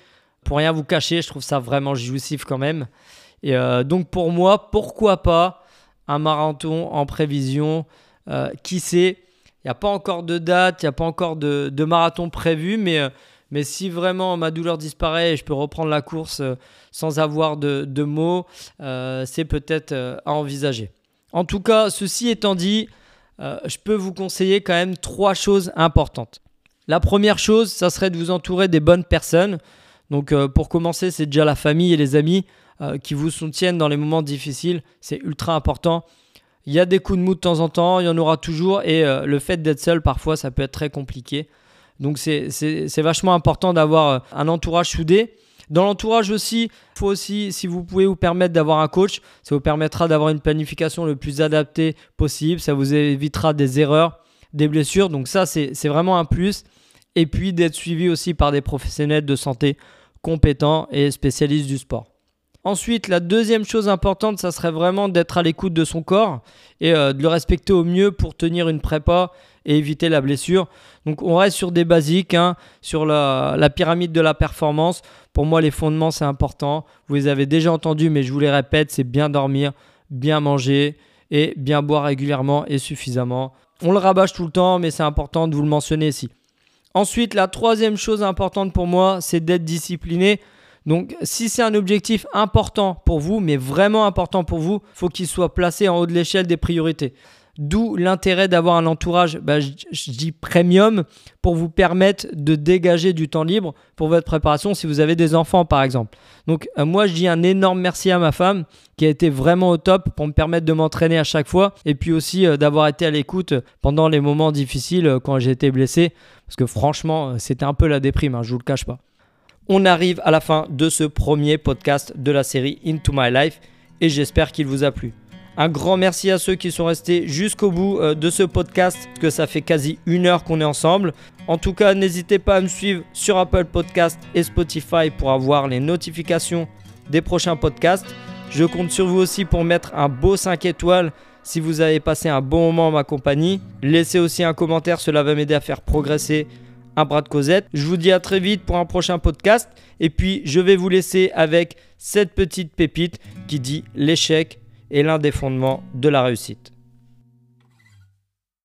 [SPEAKER 1] pour rien vous cacher, je trouve ça vraiment jouissif quand même. Et euh, donc pour moi, pourquoi pas un marathon en prévision euh, Qui sait? Il n'y a pas encore de date, il n'y a pas encore de, marathon prévu, mais, mais si vraiment ma douleur disparaît et je peux reprendre la course sans avoir de, de mots, c'est peut-être à envisager. En tout cas, ceci étant dit, euh, je peux vous conseiller quand même trois choses importantes. La première chose, ça serait de vous entourer des bonnes personnes. Donc euh, pour commencer, c'est déjà la famille et les amis euh, qui vous soutiennent dans les moments difficiles. C'est ultra important. Il y a des coups de mou de temps en temps, il y en aura toujours. Et le fait d'être seul, parfois, ça peut être très compliqué. Donc c'est vachement important d'avoir un entourage soudé. Dans l'entourage aussi, il faut aussi, si vous pouvez vous permettre d'avoir un coach, ça vous permettra d'avoir une planification le plus adaptée possible, ça vous évitera des erreurs, des blessures, donc ça c'est vraiment un plus. Et puis d'être suivi aussi par des professionnels de santé compétents et spécialistes du sport. Ensuite, la deuxième chose importante, ça serait vraiment d'être à l'écoute de son corps et euh, de le respecter au mieux pour tenir une prépa et éviter la blessure. Donc on reste sur des basiques, hein, sur la, pyramide de la performance. Pour moi, les fondements, c'est important. Vous les avez déjà entendus, mais je vous les répète, c'est bien dormir, bien manger et bien boire régulièrement et suffisamment. On le rabâche tout le temps, mais c'est important de vous le mentionner ici. Ensuite, la troisième chose importante pour moi, c'est d'être discipliné. Donc si c'est un objectif important pour vous, mais vraiment important pour vous, faut qu'il soit placé en haut de l'échelle des priorités. D'où l'intérêt d'avoir un entourage, bah, je, dis premium, pour vous permettre de dégager du temps libre pour votre préparation si vous avez des enfants par exemple. Donc euh, moi je dis un énorme merci à ma femme qui a été vraiment au top pour me permettre de m'entraîner à chaque fois et puis aussi euh, d'avoir été à l'écoute pendant les moments difficiles euh, quand j'ai été blessé parce que franchement c'était un peu la déprime, hein, je vous le cache pas on arrive à la fin de ce premier podcast de la série Into My Life et j'espère qu'il vous a plu. Un grand merci à ceux qui sont restés jusqu'au bout euh, de ce podcast, que ça fait quasi une heure qu'on est ensemble. En tout cas, n'hésitez pas à me suivre sur Apple Podcast et Spotify pour avoir les notifications des prochains podcasts. Je compte sur vous aussi pour mettre un beau 5 étoiles si vous avez passé un bon moment en ma compagnie. Laissez aussi un commentaire, cela va m'aider à faire progresser un bras de Cosette. Je vous dis à très vite pour un prochain podcast. Et puis, je vais vous laisser avec cette petite pépite qui dit l'échec est l'un des fondements de la réussite.